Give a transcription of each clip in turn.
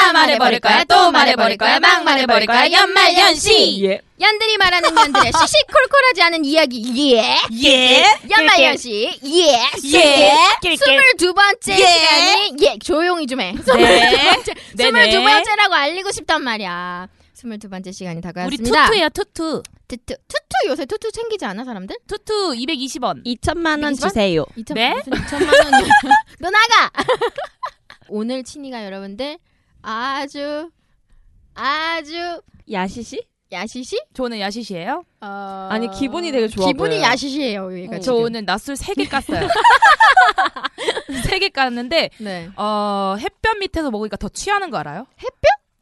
다 말해버릴 거야 또 말해버릴 거야 막 말해버릴 거야 연말연시 예. 연들이 말하는 연들의 시시콜콜하지 않은 이야기 예 예. 연말연시 예 예. 스물두 번째 예. 시간이 예 조용히 좀해 네. 스물두 번째라고 알리고 싶단 말이야 스물두 번째 시간이 우리 다가왔습니다 투투야 투투. 투투 투투 요새 투투 챙기지 않아 사람들? 투투 220원. 2천만 원 220원? 주세요. 이천 네? 무슨 2천만 원이야 너 나가 오늘 친이가 여러분들 아주 아주 야시시? 야시시? 저는 야시시예요. 어... 아니, 기분이 되게 좋아 기분이 보여요. 야시시예요 얘가 어. 지금. 저는 낮술 3개 깠어요. 3개 깠는데 네 어, 햇볕 밑에서 먹으니까 더 취하는 거 알아요?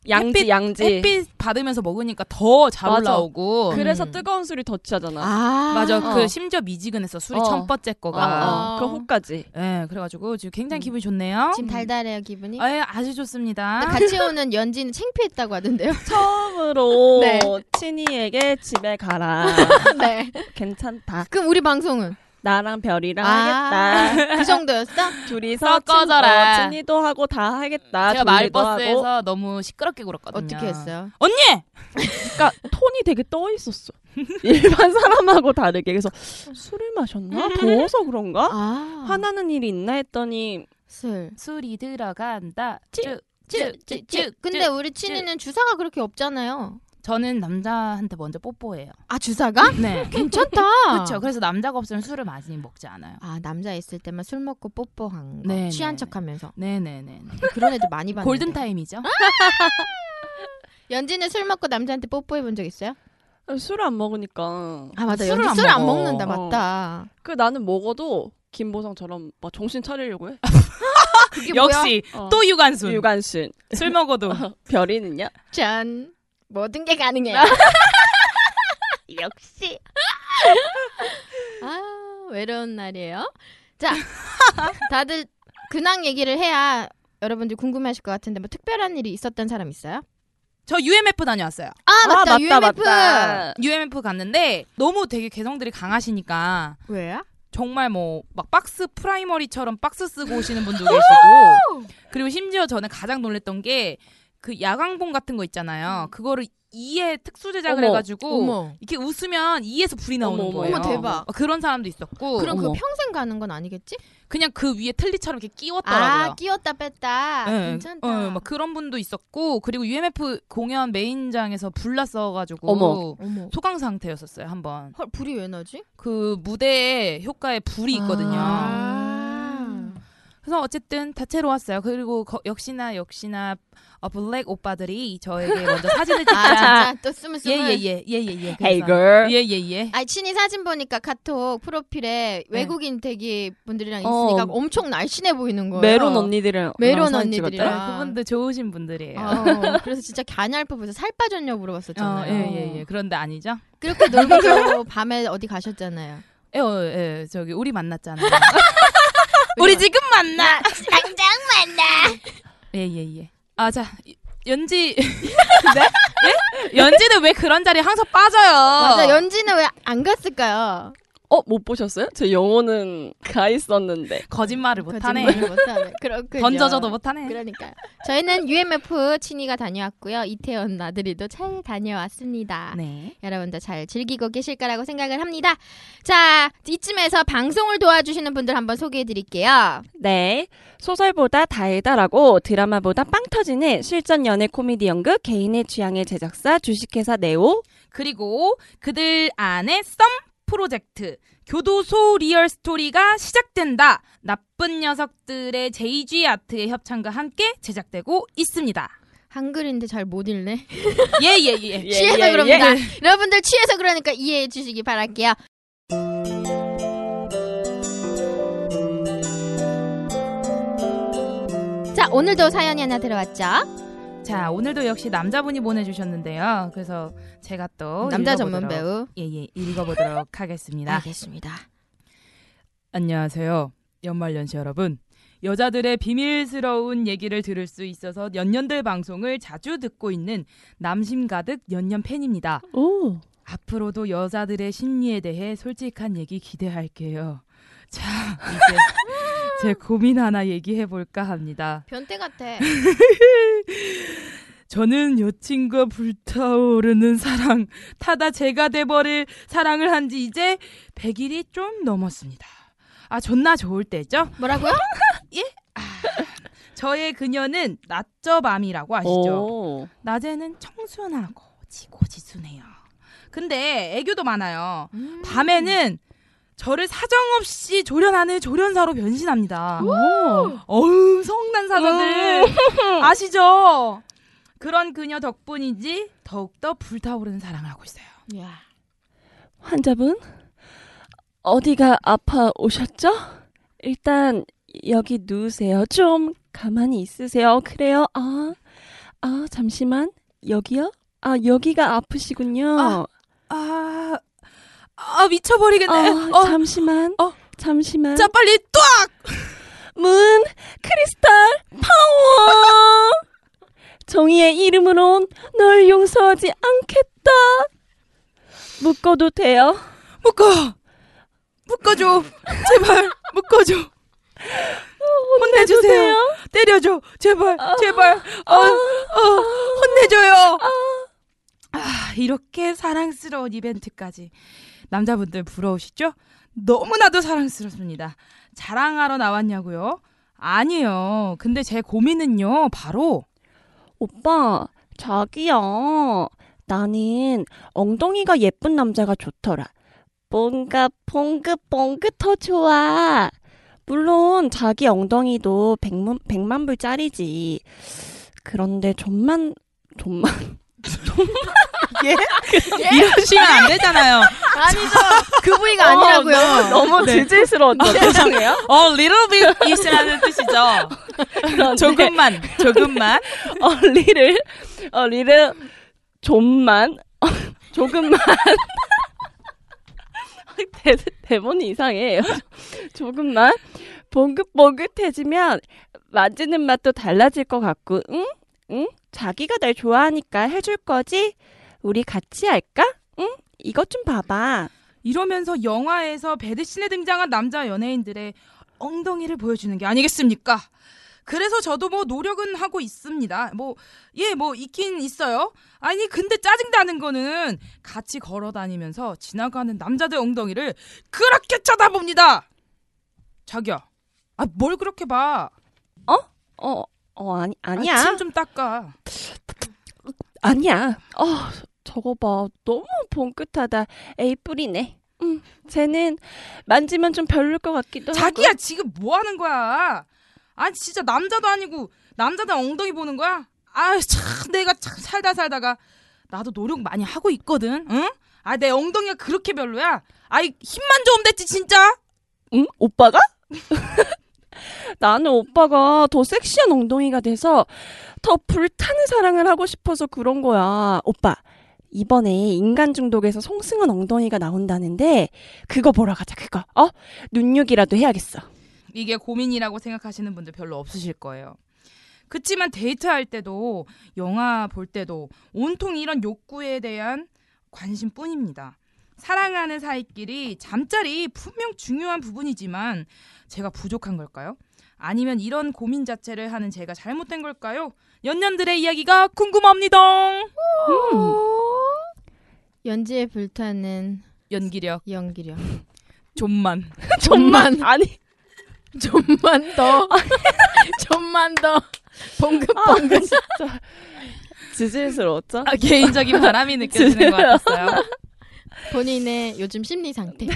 양지 햇빛- 양지. 햇빛 받으면서 먹으니까 더 잘. 올라오고. 그래서 음. 뜨거운 술이 더 취하잖아. 아 맞아. 어. 그 심지어 미지근했어. 술이 어. 첫 번째 거가. 아, 어. 그 후까지. 예, 그래가지고 지금 굉장히 음. 기분이 좋네요. 지금 달달해요 기분이 아, 예, 아주 좋습니다. 같이 오는 연지는 창피했다고 하던데요 처음으로 네. 친이에게 집에 가라. 네 괜찮다. 그럼 우리 방송은 나랑 별이랑 아, 하겠다. 그 정도였어? 둘이서. 친, 어, 친이도 하고 다 하겠다. 제가. 마을버스에서 너무 시끄럽게 굴었거든요. 어떻게 했어요? 언니! 그러니까 톤이 되게 떠 있었어. 일반 사람하고 다르게. 그래서 술을 마셨나? 더워서 그런가? 아 화나는 일이 있나 했더니 술 술이 들어간다. 찌, 쭉, 쭈, 쭉, 쭈, 쭉, 쭈. 쭉, 근데 쭉. 우리 친이는 주사가 그렇게 없잖아요 저는 남자한테 먼저 뽀뽀해요. 아 주사가? 네. 괜찮다 그렇죠. 그래서 남자가 없으면 술을 많이 먹지 않아요. 아 남자 있을 때만 술 먹고 뽀뽀한 거 네, 취한 네, 척하면서 네네네. 그런 애들 많이 봤는데 골든 타임이죠. 연지는 술 먹고 남자한테 뽀뽀해 본 적 있어요? 술안 먹으니까. 아 맞아 술을 안 술 안. 먹는다 어. 맞다 그 나는 먹어도 김보성처럼 막 정신 차리려고 해. 역시 어. 또 유관순. 유관순. 술 먹어도. 별이는요? 짠 모든 게 가능해요 역시 아 외로운 날이에요 자 다들 근황 얘기를 해야 여러분들 궁금해하실 것 같은데 뭐 특별한 일이 있었던 사람 있어요? 저 UMF 다녀왔어요. 아 맞다, 맞다, UMF 맞다. UMF 갔는데 너무 되게 개성들이 강하시니까 왜요? 정말 뭐 막 박스 프라이머리처럼 박스 쓰고 오시는 분도 계시고 그리고 심지어 저는 가장 놀랬던 게 그 야광봉 같은 거 있잖아요. 그거를 이에 특수 제작을 어머, 해가지고 어머 이렇게 웃으면 이에서 불이 나오는 어머. 거예요. 어머, 대박. 어, 그런 사람도 있었고 그럼 어머. 평생 가는 건 아니겠지? 그냥 그 위에 틀니처럼 이렇게 끼웠더라고요. 아 끼웠다 뺐다 네, 괜찮다 어, 막 그런 분도 있었고 그리고 UMF 공연 메인장에서 불났어가지고 어머. 어머 소강 상태였었어요 한 번. 헐 불이 왜 나지? 그 무대에 효과에 불이 있거든요. 아. 그래서 어쨌든 다채로웠어요. 그리고 거- 역시나 역시나 어, 블랙 오빠들이 저에게 먼저 사진을 찍자. 아 또 스물 스물 예예예 예예예. Hey girl. 예예예. 아니 친이 사진 보니까 카톡 프로필에 외국인 돼지 분들이랑 어. 있으니까 엄청 날씬해 보이는 거예요. 메론 언니들이랑 메론 언니들이랑. 아. 그분들 좋으신 분들이에요. 어, 그래서 진짜 갸냘프해서 살 빠졌냐고 물어봤었잖아요. 예예 예. 그런데 아니죠? 그렇게 놀고도 밤에 어디 가셨잖아요. 예, 어, 예, 저기 우리 만났잖아요. 우리 지금 만나. 당장 만나. 예 예 예. 아 자 연지 네? 예? 연지는 왜 그런 자리에 항상 빠져요? 맞아 연지는 왜 안 갔을까요? 어, 못 보셨어요? 제 영어는 가 있었는데. 거짓말을 못하네. 거짓말을 못하네. 그렇군요. 던져줘도 못하네. 그러니까요. 저희는 UMF 친이가 다녀왔고요. 이태원 나들이도 잘 다녀왔습니다. 네. 여러분도 잘 즐기고 계실 거라고 생각을 합니다. 자, 이쯤에서 방송을 도와주시는 분들 한번 소개해 드릴게요. 네. 소설보다 달달하고 드라마보다 빵 터지는 실전 연애 코미디 연극 개인의 취향의 제작사 주식회사 네오. 그리고 그들 안에 썸 프로젝트 교도소 리얼 스토리가 시작된다. 나쁜 녀석들의 JG 아트의 협찬과 함께 제작되고 있습니다. 한글인데 잘 못 읽네. 예예 예. 예. 취해서 그럽니다. 여러분들 취해서 그러니까 이해해 주시기 바랄게요. 자, 오늘도 사연이 하나 들어왔죠? 자 오늘도 역시 남자분이 보내주셨는데요. 그래서 제가 또 남자 읽어보도록- 전문 배우. 예예 읽어보도록 하겠습니다. 알겠습니다. 안녕하세요. 연말연시 여러분. 여자들의 비밀스러운 얘기를 들을 수 있어서 연년들 방송을 자주 듣고 있는 남심 가득 연년 팬입니다. 오. 앞으로도 여자들의 심리에 대해 솔직한 얘기 기대할게요. 자, 이제 제 고민 하나 얘기해 볼까 합니다. 변태 같아. 저는 여친과 불타오르는 사랑, 타다 제가 돼버릴 사랑을 한 지 이제 100일이 좀 넘었습니다. 아, 존나 좋을 때죠? 뭐라고요? 저의 그녀는 낮저밤이라고 아시죠? 오. 낮에는 청순하고 지고지순해요. 근데 애교도 많아요. 음. 밤에는 저를 사정없이 조련하는 조련사로 변신합니다. 오. 어우 성난 사전들 아시죠? 그런 그녀 덕분인지 더욱더 불타오르는 사랑을 하고 있어요. 야. 환자분 어디가 아파 오셨죠? 일단 여기 누우세요. 좀 가만히 있으세요. 그래요? 아, 아 잠시만 여기요? 아 여기가 아프시군요. 아, 아, 아 미쳐버리겠네. 아, 어, 잠시만. 어. 잠시만. 자 빨리 또문 크리스탈 파워. 정의의 이름으론 널 용서하지 않겠다. 묶어도 돼요? 묶어, 묶어줘, 제발 묶어줘. 혼내주세요. 때려줘, 제발, 제발. 어, 어, 혼내줘요. 아, 이렇게 사랑스러운 이벤트까지 남자분들 부러우시죠? 너무나도 사랑스럽습니다. 자랑하러 나왔냐고요? 아니에요. 근데 제 고민은요, 바로 오빠, 자기야. 나는 엉덩이가 예쁜 남자가 좋더라. 뭔가 뽕긋뽕긋 더 좋아. 물론 자기 엉덩이도 백만, 백만 불짜리지. 그런데 좀만, 좀만. 이러시면 안 되잖아요. 아니죠. 그 부위가 아니라고요. 어, 너무 네. 지질스러웠죠. 죄송해요. 어, little bit is라는 뜻이죠. 그런데 조금만, 조금만. 어, 리를, 어, 리를 좀만, 어, 조금만. 대, 대본이 이상해요. 조금만 뽕긋뽕긋해지면 만지는 맛도 달라질 것 같고, 응? 응? 자기가 날 좋아하니까 해줄 거지? 우리 같이 할까? 응? 이것 좀 봐봐. 이러면서 영화에서 배드신에 등장한 남자 연예인들의 엉덩이를 보여주는 게 아니겠습니까? 그래서 저도 뭐 노력은 하고 있습니다. 뭐, 예, 뭐 있긴 있어요. 아니, 근데 짜증나는 거는 같이 걸어 다니면서 지나가는 남자들 엉덩이를 그렇게 쳐다봅니다! 자기야. 아, 뭘 그렇게 봐? 어, 어, 아니, 아, 아니야. 침좀 닦아. 아니야. 어, 저거 봐. 너무 봉긋하다. 에이, 뿌리네. 음, 쟤는 만지면 좀 별로일 것 같기도 하고. 자기야, 지금 뭐 하는 거야? 아, 진짜 남자도 아니고 남자들 엉덩이 보는 거야? 아, 참, 내가 참 살다 살다가 나도 노력 많이 하고 있거든. 응? 아, 내 엉덩이가 그렇게 별로야? 아이, 힘만 좀 됐지, 진짜? 응? 오빠가? 나는 오빠가 더 섹시한 엉덩이가 돼서 더 불타는 사랑을 하고 싶어서 그런 거야. 오빠, 이번에 인간 중독에서 송승헌 엉덩이가 나온다는데 그거 보러 가자, 그거. 어? 눈육이라도 해야겠어. 이게 고민이라고 생각하시는 분들 별로 없으실 거예요. 그치만 데이트할 때도 영화 볼 때도 온통 이런 욕구에 대한 관심뿐입니다. 사랑하는 사이끼리 잠자리 분명 중요한 부분이지만 제가 부족한 걸까요? 아니면 이런 고민 자체를 하는 제가 잘못된 걸까요? 연년들의 이야기가 궁금합니다. 연지에 불타는 연기력 연기력. 좀만 좀만 아니 좀만 더 좀만 더 봉긋봉긋 지질스러웠죠? 아, 개인적인 바람이 느껴지는 것 같았어요. 본인의 요즘 심리 상태.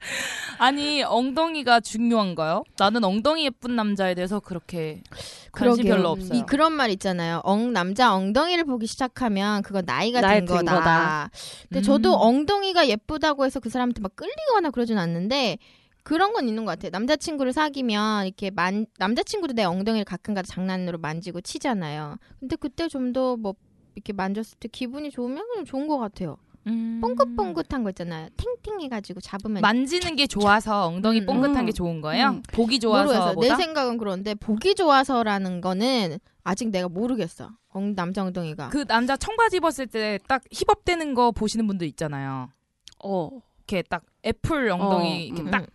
아니 엉덩이가 중요한가요? 나는 엉덩이 예쁜 남자에 대해서 그렇게 관심 그러게요. 별로 없어요. 이 그런 말 있잖아요. 엉 남자 엉덩이를 보기 시작하면 그건 나이가 나이 든 거다. 거다. 근데 음. 저도 엉덩이가 예쁘다고 해서 그 사람한테 막 끌리거나 그러진 않는데 그런 건 있는 것 같아요. 남자친구를 사귀면 이렇게 만 남자친구도 내 엉덩이를 가끔가다 장난으로 만지고 치잖아요. 근데 그때 좀 더 뭐 이렇게 만졌을 때 기분이 좋으면 그냥 좋은 것 같아요. 음. 뻥긋뻥긋한 거 있잖아요. 탱탱해가지고 잡으면 만지는 게 좋아서 엉덩이 음, 뽕긋한 음. 게 좋은 거예요? 음. 보기. 좋아서보다 내 생각은 그런데 보기 좋아서라는 거는 아직 내가 모르겠어. 엉, 남자 엉덩이가. 그 남자 청바지 입었을 때 딱 힙업되는 거 보시는 분들 있잖아요. 어. 이렇게 딱 애플 엉덩이 어, 이렇게 음. 딱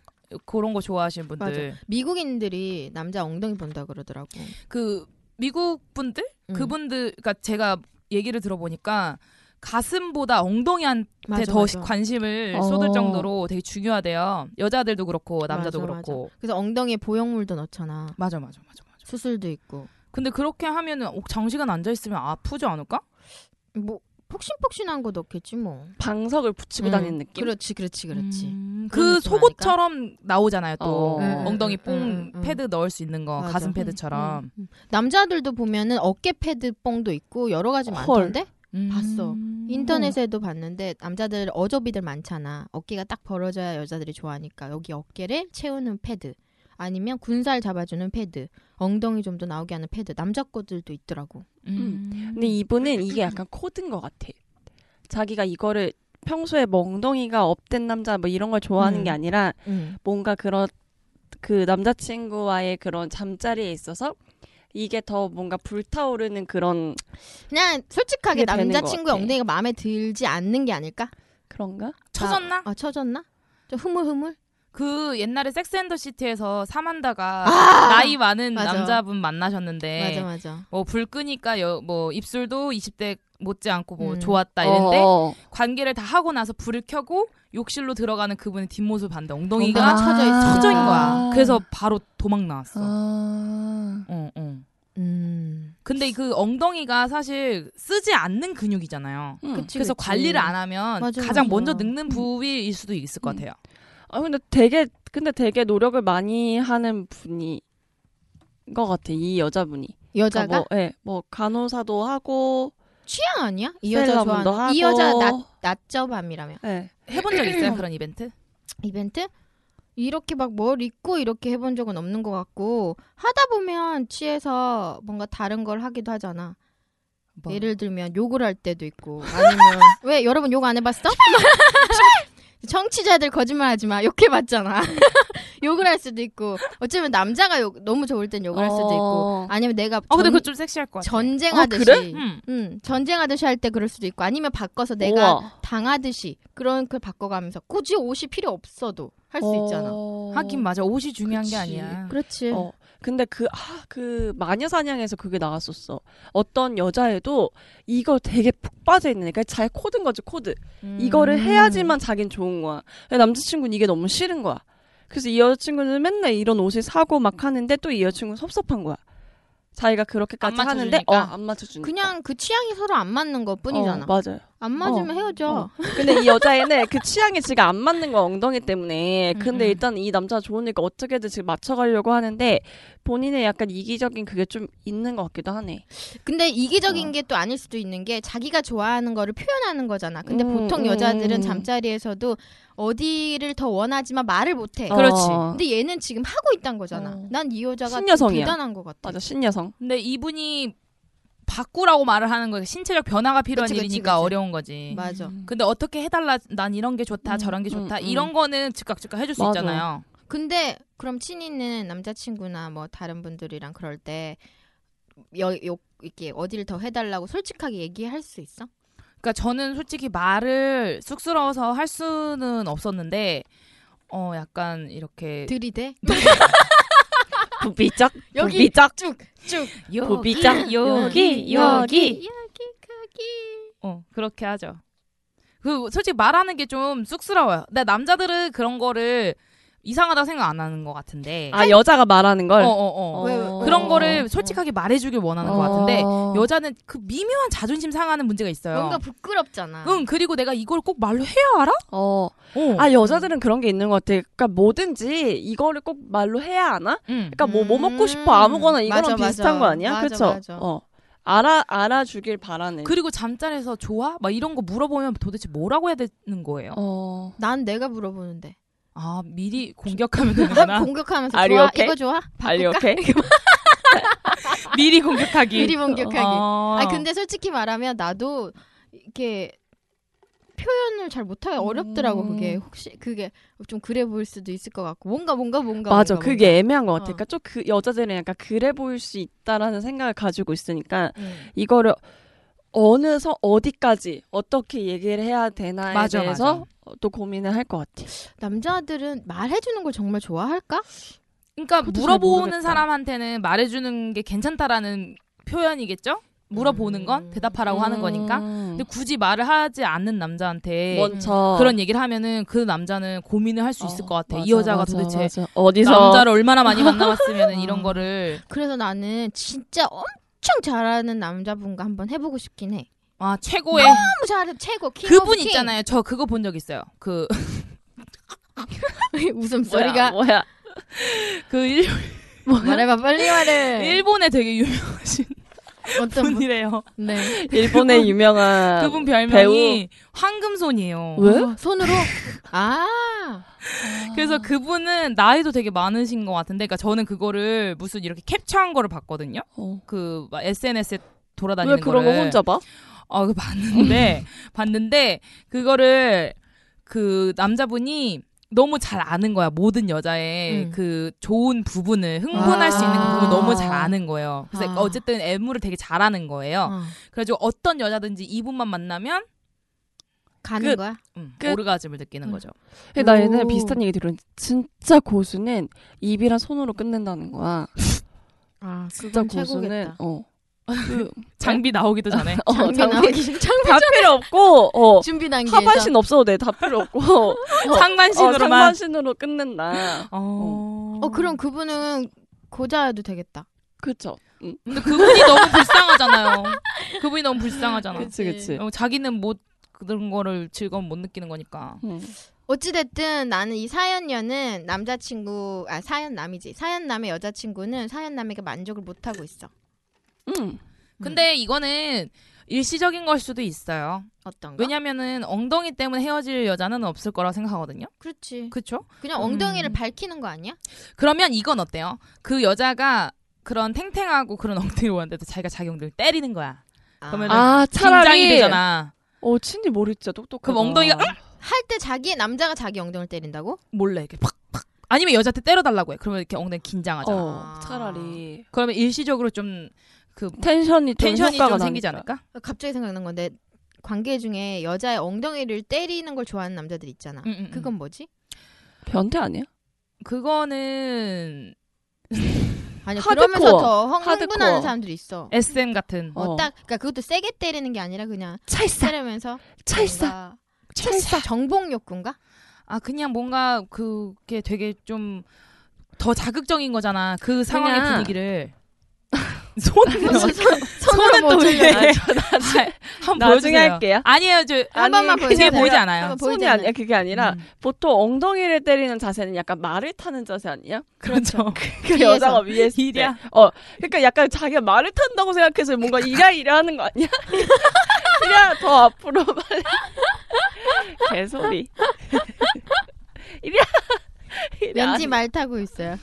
그런 거 좋아하시는 분들. 미국인들이 남자 엉덩이 본다 그러더라고. 그 미국 분들 음. 그분들 그러니까 제가 얘기를 들어보니까 가슴보다 엉덩이한테 맞아, 더 맞아. 관심을 어. 쏟을 정도로 되게 중요하대요. 여자들도 그렇고 남자도 맞아, 그렇고. 그래서 엉덩이에 보형물도 넣잖아. 맞아 맞아 맞아 맞아. 수술도 있고. 근데 그렇게 하면은 어, 장시간 앉아 있으면 아프지 않을까? 뭐 폭신폭신한 거 넣겠지 뭐. 방석을 붙이고 음, 다니는 느낌? 그렇지, 그렇지, 그렇지. 음, 그 속옷처럼 나오잖아요. 또 어. 음, 음, 엉덩이 음, 뽕 음, 음. 패드 넣을 수 있는 거 맞아. 가슴 패드처럼. 음, 음. 남자들도 보면은 어깨 패드 뽕도 있고 여러 가지 헐. 많던데? 음. 봤어. 인터넷에도 봤는데 남자들 어좁이들 많잖아. 어깨가 딱 벌어져야 여자들이 좋아하니까 여기 어깨를 채우는 패드 아니면 군살 잡아주는 패드, 엉덩이 좀 더 나오게 하는 패드. 남자 거들도 있더라고. 음. 근데 이분은 이게 약간 코드인 것 같아. 자기가 이거를 평소에 뭐 엉덩이가 up된 남자 뭐 이런 걸 좋아하는 음. 게 아니라 응. 뭔가 그런 그 남자친구와의 그런 잠자리에 있어서 이게 더 뭔가 불타오르는 그런 그냥 솔직하게 남자친구의. 엉덩이가 마음에 들지 않는 게 아닐까? 그런가? 쳐졌나? 아 쳐졌나? 좀 흐물흐물? 그 옛날에 섹스앤더 시티에서 사만다가 아! 나이 많은 맞아. 남자분 만나셨는데 맞아 맞아. 뭐불 끄니까 여, 뭐 입술도 20대 못지 않고 뭐 음. 좋았다 이랬는데 어. 관계를 다 하고 나서 불을 켜고 욕실로 들어가는 그분의 뒷모습 봤는데 엉덩이가 엉덩이가 쳐져 있어. 쳐져인 아. 거야. 그래서 바로 도망 나왔어. 아. 어, 어. 음. 근데 그 엉덩이가 사실 쓰지 않는 근육이잖아요. 음. 그치, 그래서 그치. 관리를 안 하면 맞아, 가장 맞아. 먼저 늙는 부위일 수도 있을 것 음. 같아요. 아 근데 되게 근데 되게 노력을 많이 하는 분이 것 같아 이 여자분이. 여자가 그러니까 뭐, 예, 뭐 간호사도 하고 취향 아니야? 이 여자 좋아하는 하고. 이 여자 낮 낮저밤이라며 예. 해본 적 있어요 그런 이벤트? 이벤트? 이렇게 막 뭘 입고 이렇게 해본 적은 없는 것 같고 하다 보면 취해서 뭔가 다른 걸 하기도 하잖아. 뭐. 예를 들면 욕을 할 때도 있고 아니면 왜 여러분 욕 안 해봤어? 청취자들 거짓말하지 마 욕해봤잖아. 욕을 할 수도 있고 어쩌면 남자가 욕 너무 좋을 땐 욕을 할 수도 있고 어. 아니면 내가 어 근데 전- 그거 좀 섹시할 것 같아. 전쟁하듯이 어, 그래? 음. 응, 전쟁하듯이 할 때 그럴 수도 있고 아니면 바꿔서 내가 우와. 당하듯이 그런 걸 바꿔가면서 굳이 옷이 필요 없어도 할 수 있잖아. 어. 하긴 맞아 옷이 중요한 게 그치. 아니야. 그렇지. 어. 근데 그, 아, 그, 마녀사냥에서 그게 나왔었어. 어떤 여자애도 이거 되게 푹 빠져있는, 그러니까 잘 코드인 거지, 코드. 음. 이거를 해야지만 자긴 좋은 거야. 남자친구는 이게 너무 싫은 거야. 그래서 이 여자친구는 맨날 이런 옷을 사고 막 하는데 또 이 여자친구는 섭섭한 거야. 자기가 그렇게까지 안 하는데, 어. 안 맞춰주니까. 그냥 그 취향이 서로 안 맞는 것 뿐이잖아. 어, 맞아요. 안 맞으면 어, 헤어져. 어. 근데 이 여자애는 그 취향이 지금 안 맞는 거 엉덩이 때문에. 근데 음, 음. 일단 이 남자가 좋으니까 어떻게든 지금 맞춰가려고 하는데 본인의 약간 이기적인 그게 좀 있는 것 같기도 하네. 근데 이기적인 어. 게또 아닐 수도 있는 게 자기가 좋아하는 거를 표현하는 거잖아. 근데 음, 보통 음, 여자들은 음. 잠자리에서도 어디를 더 원하지만 말을 못해. 그렇지. 어. 근데 얘는 지금 하고 있단 거잖아. 어. 난이 여자가 좀 신여성이야. 대단한 것 같아. 맞아, 신여성. 근데 이분이 바꾸라고 말을 하는 거예요. 신체적 변화가 필요한 그치, 그치, 일이니까 그치. 어려운 거지. 맞아. 근데 어떻게 해달라? 난 이런 게 좋다, 음, 저런 게 음, 좋다. 음. 이런 거는 즉각 즉각 해줄 수 맞아. 있잖아요. 근데 그럼 친이는 남자친구나 뭐 다른 분들이랑 그럴 때 여, 요, 이렇게 어디를 더 해달라고 솔직하게 얘기할 수 있어? 그러니까 저는 솔직히 말을 쑥스러워서 할 수는 없었는데 어 약간 이렇게 들이대? 부비적 여기 부비적 쭉 쭉. 부비적 여기 여기 여기 거기. 어 그렇게 하죠. 그 솔직히 말하는 게 좀 쑥스러워요. 근데 남자들은 그런 거를 이상하다고 생각 안 하는 것 같은데. 아 여자가 말하는 걸 어, 어, 어. 그런 어. 거를 솔직하게 말해주길 원하는 것 같은데 여자는 그 미묘한 자존심 상하는 문제가 있어요. 뭔가 부끄럽잖아. 응 그리고 내가 이걸 꼭 말로 해야 알아? 어. 어. 아 여자들은 그런 게 있는 것 같아. 그러니까 뭐든지 이거를 꼭 말로 해야 하나? 응. 그러니까 뭐뭐 먹고 싶어 음. 아무거나 이거랑 맞아, 비슷한 맞아. 거 아니야? 그렇죠? 어. 알아 알아주길 바라는. 그리고 잠자리에서 좋아? 막 이런 거 물어보면 도대체 뭐라고 해야 되는 거예요? 어. 난 내가 물어보는데. 아 미리 공격하면 난 되는구나. 공격하면서 Are 좋아? okay? 이거 좋아? 알리 바꿀까? 오케이? 미리 공격하기. 미리 공격하기. 어. 아 근데 솔직히 말하면 나도 이렇게 표현을 잘 못하기 어렵더라고 음. 그게 혹시 그게 좀 그래 보일 수도 있을 것 같고 뭔가 뭔가 뭔가 맞아. 뭔가, 그게 애매한 것 같아. 어. 그러니까 좀 그 여자들은 약간 그래 보일 수 있다라는 생각을 가지고 있으니까 뭔가. 응. 이거를 어느 서 어디까지 어떻게 얘기를 해야 되나에 맞아, 대해서 또 고민을 할 것 같아. 남자들은 말해주는 걸 정말 좋아할까? 그러니까 물어보는. 사람한테는 말해주는 게 괜찮다라는 표현이겠죠? 물어보는 건 음. 대답하라고 하는 거니까. 근데 굳이 말을 하지 않는 남자한테 먼저 그런 얘기를 하면은 그 남자는 고민을 할 수 있을 어, 것 같아. 이 맞아, 여자가 맞아, 도대체 맞아. 어디서 남자를 얼마나 많이 만나봤으면 어. 이런 거를 그래서 나는 진짜 엄청 잘하는 남자분과 한번 해보고 싶긴 해. 아 최고의 너무 잘해 최고 king 그분 of king. 있잖아요. 저 그거 본 적 있어요. 그 웃음소리가 뭐야? 그 일, 말해봐 빨리 말해. 일본에 되게 유명하신 어떤 분? 분이래요. 네. 일본의 유명한 그분 별명이 황금손이에요. 왜? 어, 손으로 아 그래서 그분은 나이도 되게 많으신 것 같은데, 그러니까 저는 그거를 무슨 이렇게 캡처한 거를 봤거든요. 어. 그 SNS에 돌아다니는 왜 그런 거 거를. 혼자 봐? 어, 그 봤는데 봤는데 그거를 그 남자분이 너무 잘 아는 거야 모든 여자의 음. 그 좋은 부분을 흥분할 수 있는 그 부분을 아. 너무 잘 아는 거예요. 그래서 아. 어쨌든 애무를 되게 잘하는 거예요. 어, 그래가지고 어떤 여자든지 이분만 만나면 가는 끝. 거야? 음, 끝. 오르가즘을 느끼는 음. 거죠. 나 옛날에 오. 비슷한 얘기 들었는데 진짜 고수는 입이랑 손으로 끝낸다는 거야. 아 진짜 고수는 최고겠다. 어. 그, 장비 나오기도 전에 어, 장비 장비 나오기 장비 다 필요 없고 어. 준비 단계에서 하반신 없어도 돼. 다 필요 없고 어, 상반신으로만. 상반신으로 끝낸다. 어. 어 그럼 그분은 고자여도 되겠다. 응. 근데 그분이 너무 불쌍하잖아요. 그분이 너무 불쌍하잖아. 그치 그치. 어, 자기는 못 그런 거를 즐거움 못 느끼는 거니까. 응. 어찌됐든 나는 이 사연녀는 남자친구 아 사연남이지 사연남의 여자친구는 사연남에게 만족을 못하고 있어. 응. 근데 이거는 일시적인 걸 수도 있어요. 어떤 거? 왜냐면은 엉덩이 때문에 헤어질 여자는 없을 거라고 생각하거든요. 그렇지. 그쵸? 그냥 엉덩이를 음. 밝히는 거 아니야? 그러면 이건 어때요? 그 여자가 그런 탱탱하고 그런 엉덩이를 원하는데도 자기가 자기 엉덩이를 때리는 거야. 그러면은 아 긴장이 차라리 되잖아. 어 친이 머리 진짜 똑똑하다. 그럼 엉덩이가 할 때 자기 남자가 자기 엉덩이를 때린다고? 몰래 이렇게 팍 팍. 아니면 여자한테 때려달라고 해. 그러면 이렇게 엉덩이 긴장하잖아. 어 아. 차라리 그러면 일시적으로 좀 그 텐션이 좀 텐션이 좀 생기지. 않을까? 갑자기 생각난 건데 관계 중에 여자의 엉덩이를 때리는 걸 좋아하는 남자들 있잖아. 음, 음, 음. 그건 뭐지? 변태 아니야? 그거는 아니. 그러면서 더 흥-. 흥분하는 사람들이 있어. SM 같은. 어, 어. 딱 그러니까 그것도 세게 때리는 게 아니라 그냥 찰싹 때리면서 찰싹 뭔가 찰싹. 정복 욕구인가? 아 그냥 뭔가 그게 되게 좀 더 자극적인 거잖아. 그 상황의 분위기를. 손은 손, 손으로 또못 왜? 한번 보여주세요. 할게요. 아니에요, 저한 번만 보여주세요. 그게 보이지 않아요. 손이. 아니야 그게 아니라 음. 보통 엉덩이를 때리는 자세는 약간 말을 타는 자세 아니야? 그렇죠. 그 뒤에서. 여자가 위에 있을 때. 이랴. 어, 그러니까 약간 자기가 말을 탄다고 생각해서 뭔가 이랴 이랴 하는 거 아니야? 이랴 더 앞으로 빨리. 개소리. 이랴. 이랴. 왠지 말 타고 있어요.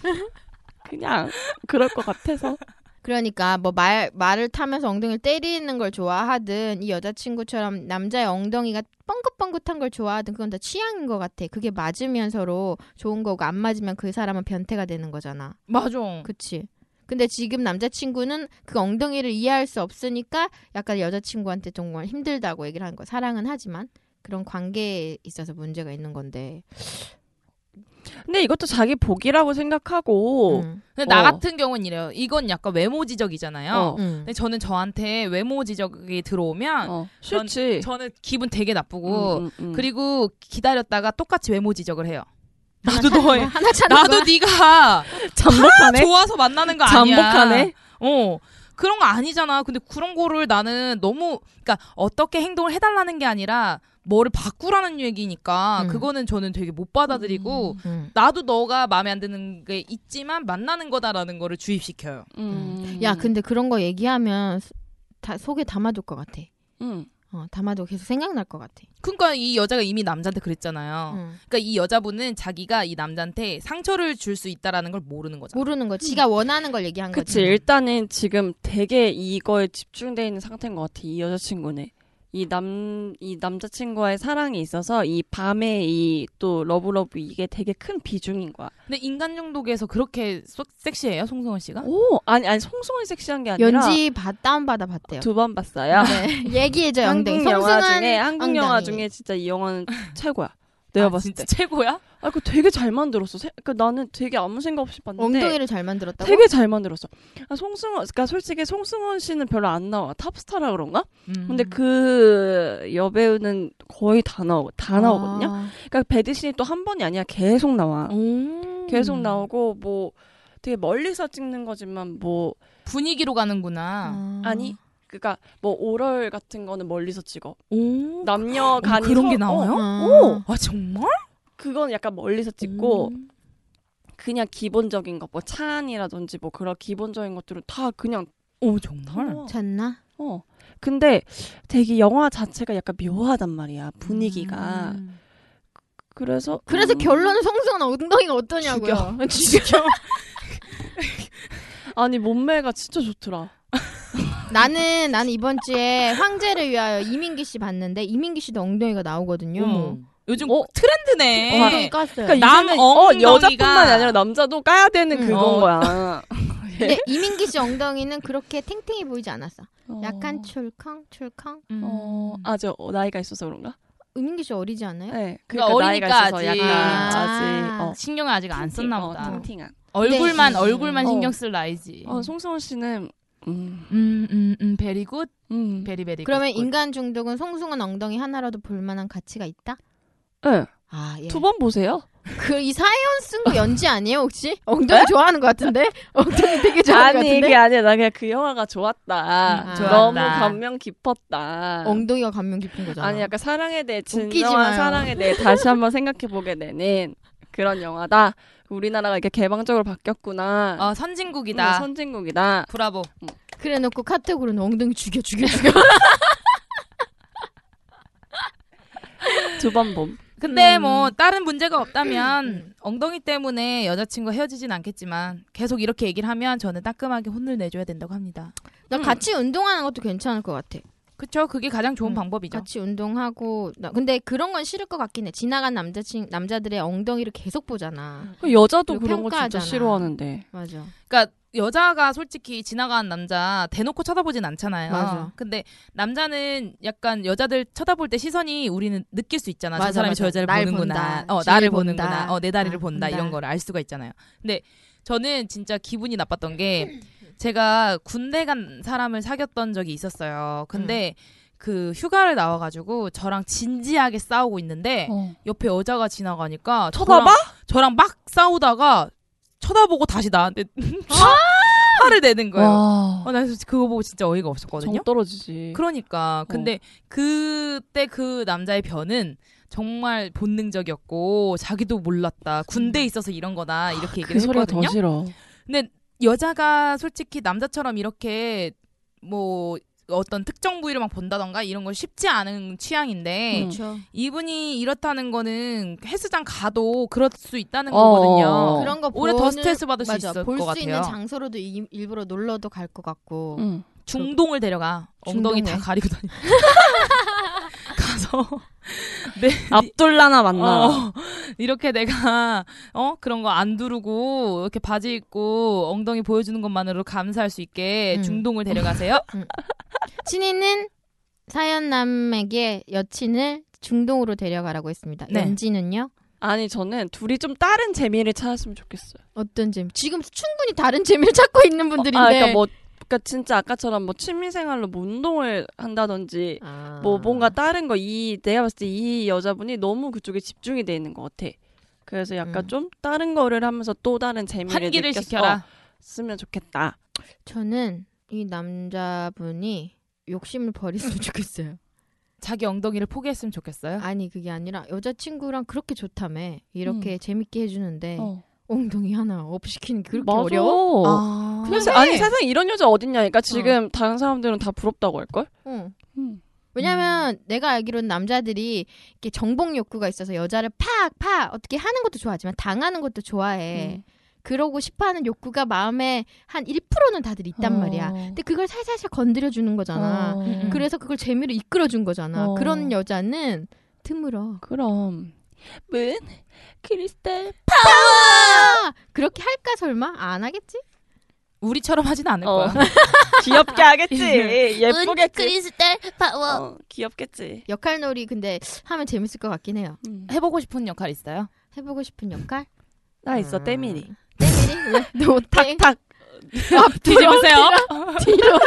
그냥 그럴 것 같아서. 그러니까 뭐 말 말을 타면서 엉덩이를 때리는 걸 좋아하든 이 여자친구처럼 남자의 엉덩이가 뻥긋뻥긋한 걸 좋아하든 그건 다 취향인 것 같아. 그게 맞으면 서로 좋은 거고 안 맞으면 그 사람은 변태가 되는 거잖아. 맞아. 그치? 근데 지금 남자친구는 그 엉덩이를 이해할 수 없으니까 약간 여자친구한테 정말 힘들다고 얘기를 하는 거야. 사랑은 하지만 그런 관계에 있어서 문제가 있는 건데. 근데 이것도 자기 복이라고 생각하고 음. 근데 나 어. 같은 경우는 이래요. 이건 약간 외모 지적이잖아요. 어. 음. 근데 저는 저한테 외모 지적이 들어오면 어, 싫지. 저는 기분 되게 나쁘고 음, 음, 음. 그리고 기다렸다가 똑같이 외모 지적을 해요. 나도 너의 하나 찾는 나도 거야? 네가 잠복하네. 좋아서 만나는 거 아니야. 잠복하네. 어. 그런 거 아니잖아. 근데 그런 거를 나는 너무 그러니까 어떻게 행동을 해달라는 게 아니라 뭐를 바꾸라는 얘기니까 음. 그거는 저는 되게 못 받아들이고 음. 나도 너가 마음에 안 드는 게 있지만 만나는 거다라는 거를 주입시켜요. 음. 야, 근데 그런 거 얘기하면 수- 다 속에 담아둘 것 같아. 음. 어, 담아두고 계속 생각날 것 같아. 그러니까 이 여자가 이미 남자한테 그랬잖아요. 응. 그러니까 이 여자분은 자기가 이 남자한테 상처를 줄 수 있다라는 걸 모르는 거죠. 모르는 거. 지가 원하는 걸 얘기한 그치 거지. 일단은 지금 되게 이거에 집중돼 있는 상태인 것 같아 이 여자친구는 이 남 이 남자친구와의 사랑이 있어서 이 밤에 이 또 love love 이게 되게 큰 비중인 거야. 근데 인간 중독에서 그렇게 쏙 섹시해요, 송승헌 씨가? 오 아니 아니 송송이 섹시한 게 아니라 연지 받 다운 받아 봤대요. 두 번 봤어요. 네. 얘기해줘 엉덩이. 한국 영화 중에 한국 영화. 중에 진짜 이 영화는 최고야. 내가 아, 봤을 진짜 때. 최고야? 아, 그 되게 잘 만들었어. 세, 그 나는 되게 아무 생각 없이 봤는데 엉덩이를 잘 만들었다고? 되게 잘 만들었어. 아, 송승헌, 그러니까 솔직히 송승헌 씨는 별로 안 나와. 탑스타라 그런가? 음. 근데 그 여배우는 거의 다 나오 다 나오거든요. 아. 그러니까 배드신이 또 한 번이 아니야. 계속 나와. 오. 계속 나오고 뭐 되게 멀리서 찍는 거지만 뭐 분위기로 가는구나. 아. 아니 그러니까 뭐 오럴 같은 거는 멀리서 찍어. 오. 남녀 간이 그런 서- 게 나와요? 어, 아. 오! 아 정말? 그건 약간 멀리서 찍고 음. 그냥 기본적인 거뭐차 안이라든지 뭐 그런 기본적인 것들은 다 그냥 오 정말? 어. 잤나? 어. 근데 되게 영화 자체가 약간 묘하단 말이야. 분위기가. 음. 그래서 그래서 음, 결론은 성승은 엉덩이가 어떠냐고요. 죽여. 아니 몸매가 진짜 좋더라. 나는 나는 이번 주에 황제를 위하여 이민기 씨 봤는데 이민기 씨도 엉덩이가 나오거든요. 어머. 요즘 어? 트렌드네. 엉덩이 깠어요. 그러니까 남 어, 엉덩이가- 여자뿐만이 아니라 남자도 까야 되는 음. 그건 어. 거야. 근데 이민기 씨 엉덩이는 그렇게 탱탱해 보이지 않았어. 어. 약간 출컹 출컹. 음. 어, 아저 나이가 있어서 그런가? 이민기 씨 어리지 않아요? 네. 그러니까 나이가 어리니까 있어서 아직. 약간 아. 아직 어. 신경을 아직 안 썼나 보다. 어, 팅팅한. 얼굴만 네. 얼굴만 어. 신경 쓸 나이지. 어, 송승헌 씨는 음, 음, 음, 음, very good, 음, very very. 그러면 good. 인간 중독은 송승헌 엉덩이 하나라도 볼만한 가치가 있다? 네. 아 예. 두 번 보세요. 그 이 사연 쓴 거 연지 아니에요 혹시? 엉덩이 좋아하는 것 같은데? 엉덩이 되게 좋아하는 것 아니 같은데? 이게 아니야. 나 그냥 그 영화가 좋았다. 아. 너무 좋았다. 감명 깊었다. 엉덩이가 감명 깊은 거잖아. 아니 약간 사랑에 대해 웃기지 진정한. 사랑에 대해 다시 한번 생각해 보게 되는 그런 영화다. 우리나라가 이렇게 개방적으로 바뀌었구나. 어, 선진국이다. 음, 선진국이다. 브라보. 그래놓고 카테고리는 엉덩이 죽여 죽여 죽여. 두번 봄. 근데 음. 뭐 다른 문제가 없다면 엉덩이 때문에 여자친구가 헤어지진 않겠지만 계속 이렇게 얘기를 하면 저는 따끔하게 혼을 내줘야 된다고 합니다. 나 음. 같이 운동하는 것도 괜찮을 것 같아. 그쵸? 그게 가장 좋은 음, 방법이죠. 같이 운동하고 나 근데 그런 건 싫을 것 같긴 해. 지나간 남자친 남자들의 엉덩이를 계속 보잖아. 그 여자도 그런 거 진짜 평가하잖아. 싫어하는데. 맞아. 그러니까 여자가 솔직히 지나간 남자 대놓고 쳐다보진 않잖아요. 맞아. 근데 남자는 약간 여자들 쳐다볼 때 시선이 우리는 느낄 수 있잖아. 저 맞아, 사람이 맞아. 저 여자를 날 보는구나. 본다. 어, 나를 본다. 보는구나. 어, 내 다리를 아, 본다. 본다. 이런 거를 알 수가 있잖아요. 근데 저는 진짜 기분이 나빴던 게 제가 군대 간 사람을 사귀었던 적이 있었어요. 근데 그 휴가를 나와가지고 저랑 진지하게 싸우고 있는데 옆에 여자가 지나가니까 쳐다봐? 저랑, 저랑 막 싸우다가 쳐다보고 다시 나한테 화를 내는 거예요. 와. 어, 나 그거 보고 진짜 어이가 없었거든요. 정 떨어지지. 그러니까 근데 그때 그 남자의 변은 정말 본능적이었고 자기도 몰랐다. 군대에 있어서 이런 거다 이렇게 얘기를 그 했거든요. 더 싫어. 근데 여자가 솔직히 남자처럼 이렇게 뭐 어떤 특정 부위를 막 본다던가 이런 건 쉽지 않은 취향인데 음. 그렇죠. 이분이 이렇다는 거는 헬스장 가도 그럴 수 있다는 어. 거거든요. 그런 거 오히려 더 보는- 스트레스 받을 수 맞아. 있을 볼것수 있는 같아요. 장소로도 이- 일부러 놀러도 갈 것 같고. 음. 중동을 데려가 엉덩이 중동에. 다 가리고 다니. 가서 압둘라나 만나. 어, 이렇게 내가 어 그런 거 안 두르고 이렇게 바지 입고 엉덩이 보여주는 것만으로 감사할 수 있게 음. 중동을 데려가세요. 친이는 사연남에게 여친을 중동으로 데려가라고 했습니다. 네. 연지는요? 아니 저는 둘이 좀 다른 재미를 찾았으면 좋겠어요. 어떤 재미? 지금 충분히 다른 재미를 찾고 있는 분들인데. 아, 그러니까 뭐 그러니까 진짜 아까처럼 뭐 취미생활로 뭐 운동을 한다든지 아. 뭐 뭔가 다른 거 이 내가 봤을 때 이 여자분이 너무 그쪽에 집중이 돼 있는 것 같아. 그래서 약간 음. 좀 다른 거를 하면서 또 다른 재미를 환기를 느꼈- 시켜라. 어, 쓰면 좋겠다. 저는 이 남자분이 욕심을 버렸으면 좋겠어요. 자기 엉덩이를 포기했으면 좋겠어요. 아니 그게 아니라 여자친구랑 그렇게 좋다며 이렇게 재밌게 해주는데 어. 엉덩이 하나 up 시키는 게 그렇게 맞아. 어려워? 아. 그냥 해. 아니 세상에 이런 여자 어딨냐니까 지금 다른 사람들은 다 부럽다고 할 걸. 응. 음. 왜냐면 내가 알기로는 남자들이 이렇게 정복 욕구가 있어서 여자를 팍팍 어떻게 하는 것도 좋아하지만 당하는 것도 좋아해. 음. 그러고 싶어하는 욕구가 마음에 한 1%는 다들 있단 어. 말이야. 근데 그걸 살살살 건드려 주는 거잖아. 어. 음. 그래서 그걸 재미로 이끌어 준 거잖아. 어. 그런 여자는 드물어. 그럼 문 크리스탈 아! 그렇게 할까 설마? 안 하겠지? 우리처럼 하진 않을 어. 거야. 귀엽게 하겠지. 예쁘겠지. 크리스탈 파워. 어, 귀엽겠지. 역할놀이 근데 하면 재밌을 것 같긴 해요. 음. 해보고 싶은 역할 있어요? 해보고 싶은 역할? 나 있어 음. 때밀이. 때밀이? 왜? 너 땡? 탁탁 뒤집으세요. 뒤로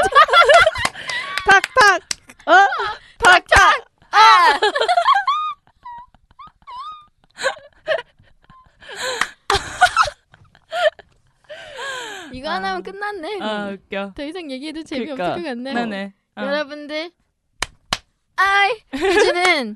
탁탁 어 탁탁 이거 하나 하면 끝났네. 아 웃겨. 더 이상 얘기해도 재미없을 그러니까. 것 같네. 네네. 어. 여러분들 아이 해주는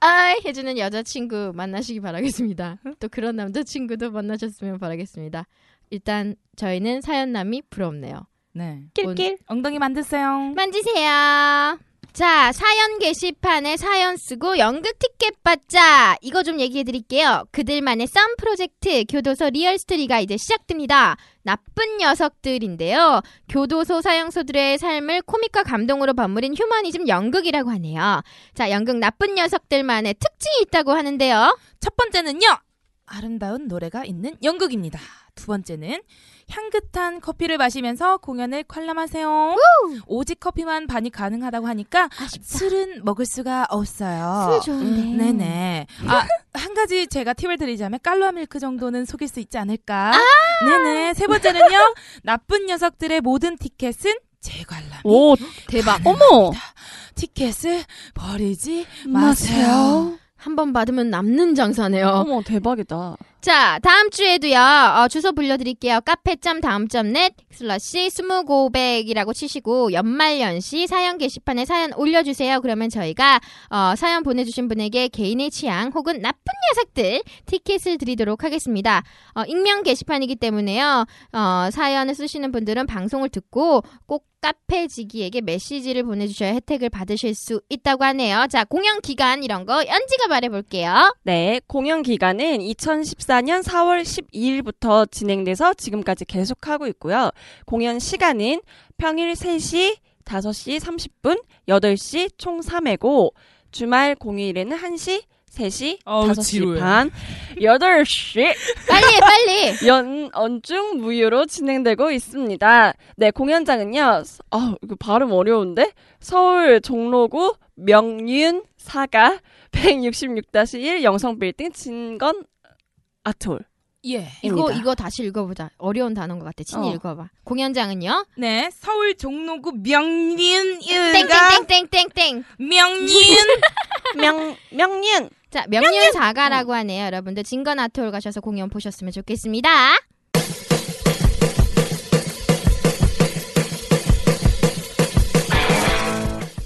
아이 해주는 여자친구 만나시기 바라겠습니다. 또 그런 남자친구도 만나셨으면 바라겠습니다. 일단 저희는 사연남이 부럽네요. 네. 낄낄 엉덩이 만드세요. 만지세요. 자, 사연 게시판에 사연 쓰고 연극 티켓 받자. 이거 좀 얘기해 드릴게요. 그들만의 썸 프로젝트 교도소 real 스토리가 이제 시작됩니다. 나쁜 녀석들인데요. 교도소 사형수들의 삶을 코믹과 감동으로 버무린 휴머니즘 연극이라고 하네요. 자, 연극 나쁜 녀석들만의 특징이 있다고 하는데요. 첫 번째는요. 아름다운 노래가 있는 연극입니다. 두 번째는 향긋한 커피를 마시면서 공연을 관람하세요. 오직 커피만 반입 가능하다고 하니까 아쉽다. 술은 먹을 수가 없어요. 술 좋은데. 음, 네네. 아, 한 가지 제가 팁을 드리자면 깔루아 밀크 정도는 속일 수 있지 않을까? 네네. 세 번째는요. 나쁜 녀석들의 모든 티켓은 재관람. 오 대박. 어머 티켓을 버리지 마세요. 한번 받으면 남는 장사네요. 어머 대박이다. 자, 다음 주에도요, 어, 주소 불러드릴게요. 카페점 다음점net slash 스무고백이라고 치시고, 연말연시 사연 게시판에 사연 올려주세요. 그러면 저희가, 어, 사연 보내주신 분에게 개인의 취향 혹은 나쁜 녀석들 티켓을 드리도록 하겠습니다. 어, 익명 게시판이기 때문에요, 어, 사연을 쓰시는 분들은 방송을 듣고 꼭 카페지기에게 메시지를 보내주셔야 혜택을 받으실 수 있다고 하네요. 자, 공연 기간 이런 거 연지가 말해볼게요. 네, 공연 기간은 2014년 4월 12일부터 진행돼서 지금까지 계속하고 있고요. 공연 시간은 평일 3시, 5시 30분, 8시 총 3회고 주말 공휴일에는 1시, 3시, 어우, 5시 지루해. 반, 8시 빨리 해, 빨리! 연 언중 무휴로 진행되고 있습니다. 네, 공연장은요. 서- 아, 이거 발음 어려운데. 서울 종로구 명륜 사가 166-1 영성 빌딩 진건 아톨. 예. 이거. 이거 다시 읽어보자. 어려운 단어인 것 같아. 친히 어. 읽어봐. 공연장은요. 네. 서울 종로구 명륜 일가 땡땡땡땡땡땡. 명륜 명 명륜. 자 명륜 사가라고 하네요. 여러분들 진건 아톨 가셔서 공연 보셨으면 좋겠습니다.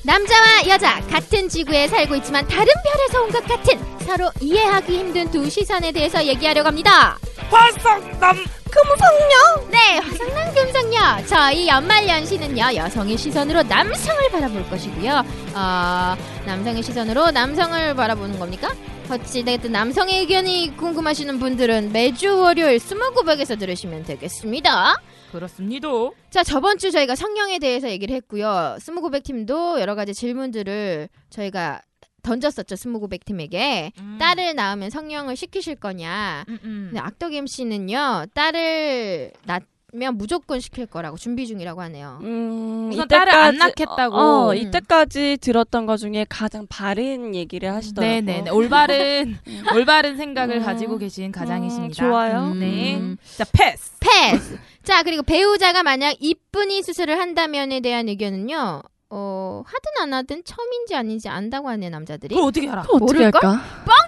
남자와 여자 같은 지구에 살고 있지만 다른 별에서 온 것 같은 서로 이해하기 힘든 두 시선에 대해서 얘기하려고 합니다. 화성남 금성녀. 네, 화성난 금성녀. 저희 연말 연시는요, 여성의 시선으로 남성을 바라볼 것이고요. 어, 남성의 시선으로 남성을 바라보는 겁니까? 어찌됐든 남성의 의견이 궁금하시는 분들은 매주 월요일 스무고백에서 들으시면 되겠습니다. 그렇습니다. 자, 저번 주 저희가 성형에 대해서 얘기를 했고요. 스무고백 팀도 여러 가지 질문들을 저희가 던졌었죠, 스무고백 팀에게. 음. 딸을 낳으면 성형을 시키실 거냐. 음, 음. 근데 악덕 MC는요, 딸을 낳으 면 무조건 시킬 거라고 준비 중이라고 하네요. 음, 우선 딸을 안 이때까지- 낳겠다고. 어, 음. 이때까지 들었던 것 중에 가장 바른 얘기를 하시더라고요. 네네 올바른 음. 올바른 생각을 음. 가지고 계신 가장이십니다. 음, 좋아요. 네. 음. 자 패스. 패스! 자, 그리고 배우자가 만약 이쁜이 수술을 한다면에 대한 의견은요, 어, 하든 안 하든 처음인지 아닌지 안다고 하네, 남자들이. 그걸 어떻게 알아? 그거 어떻게 모를걸? 할까?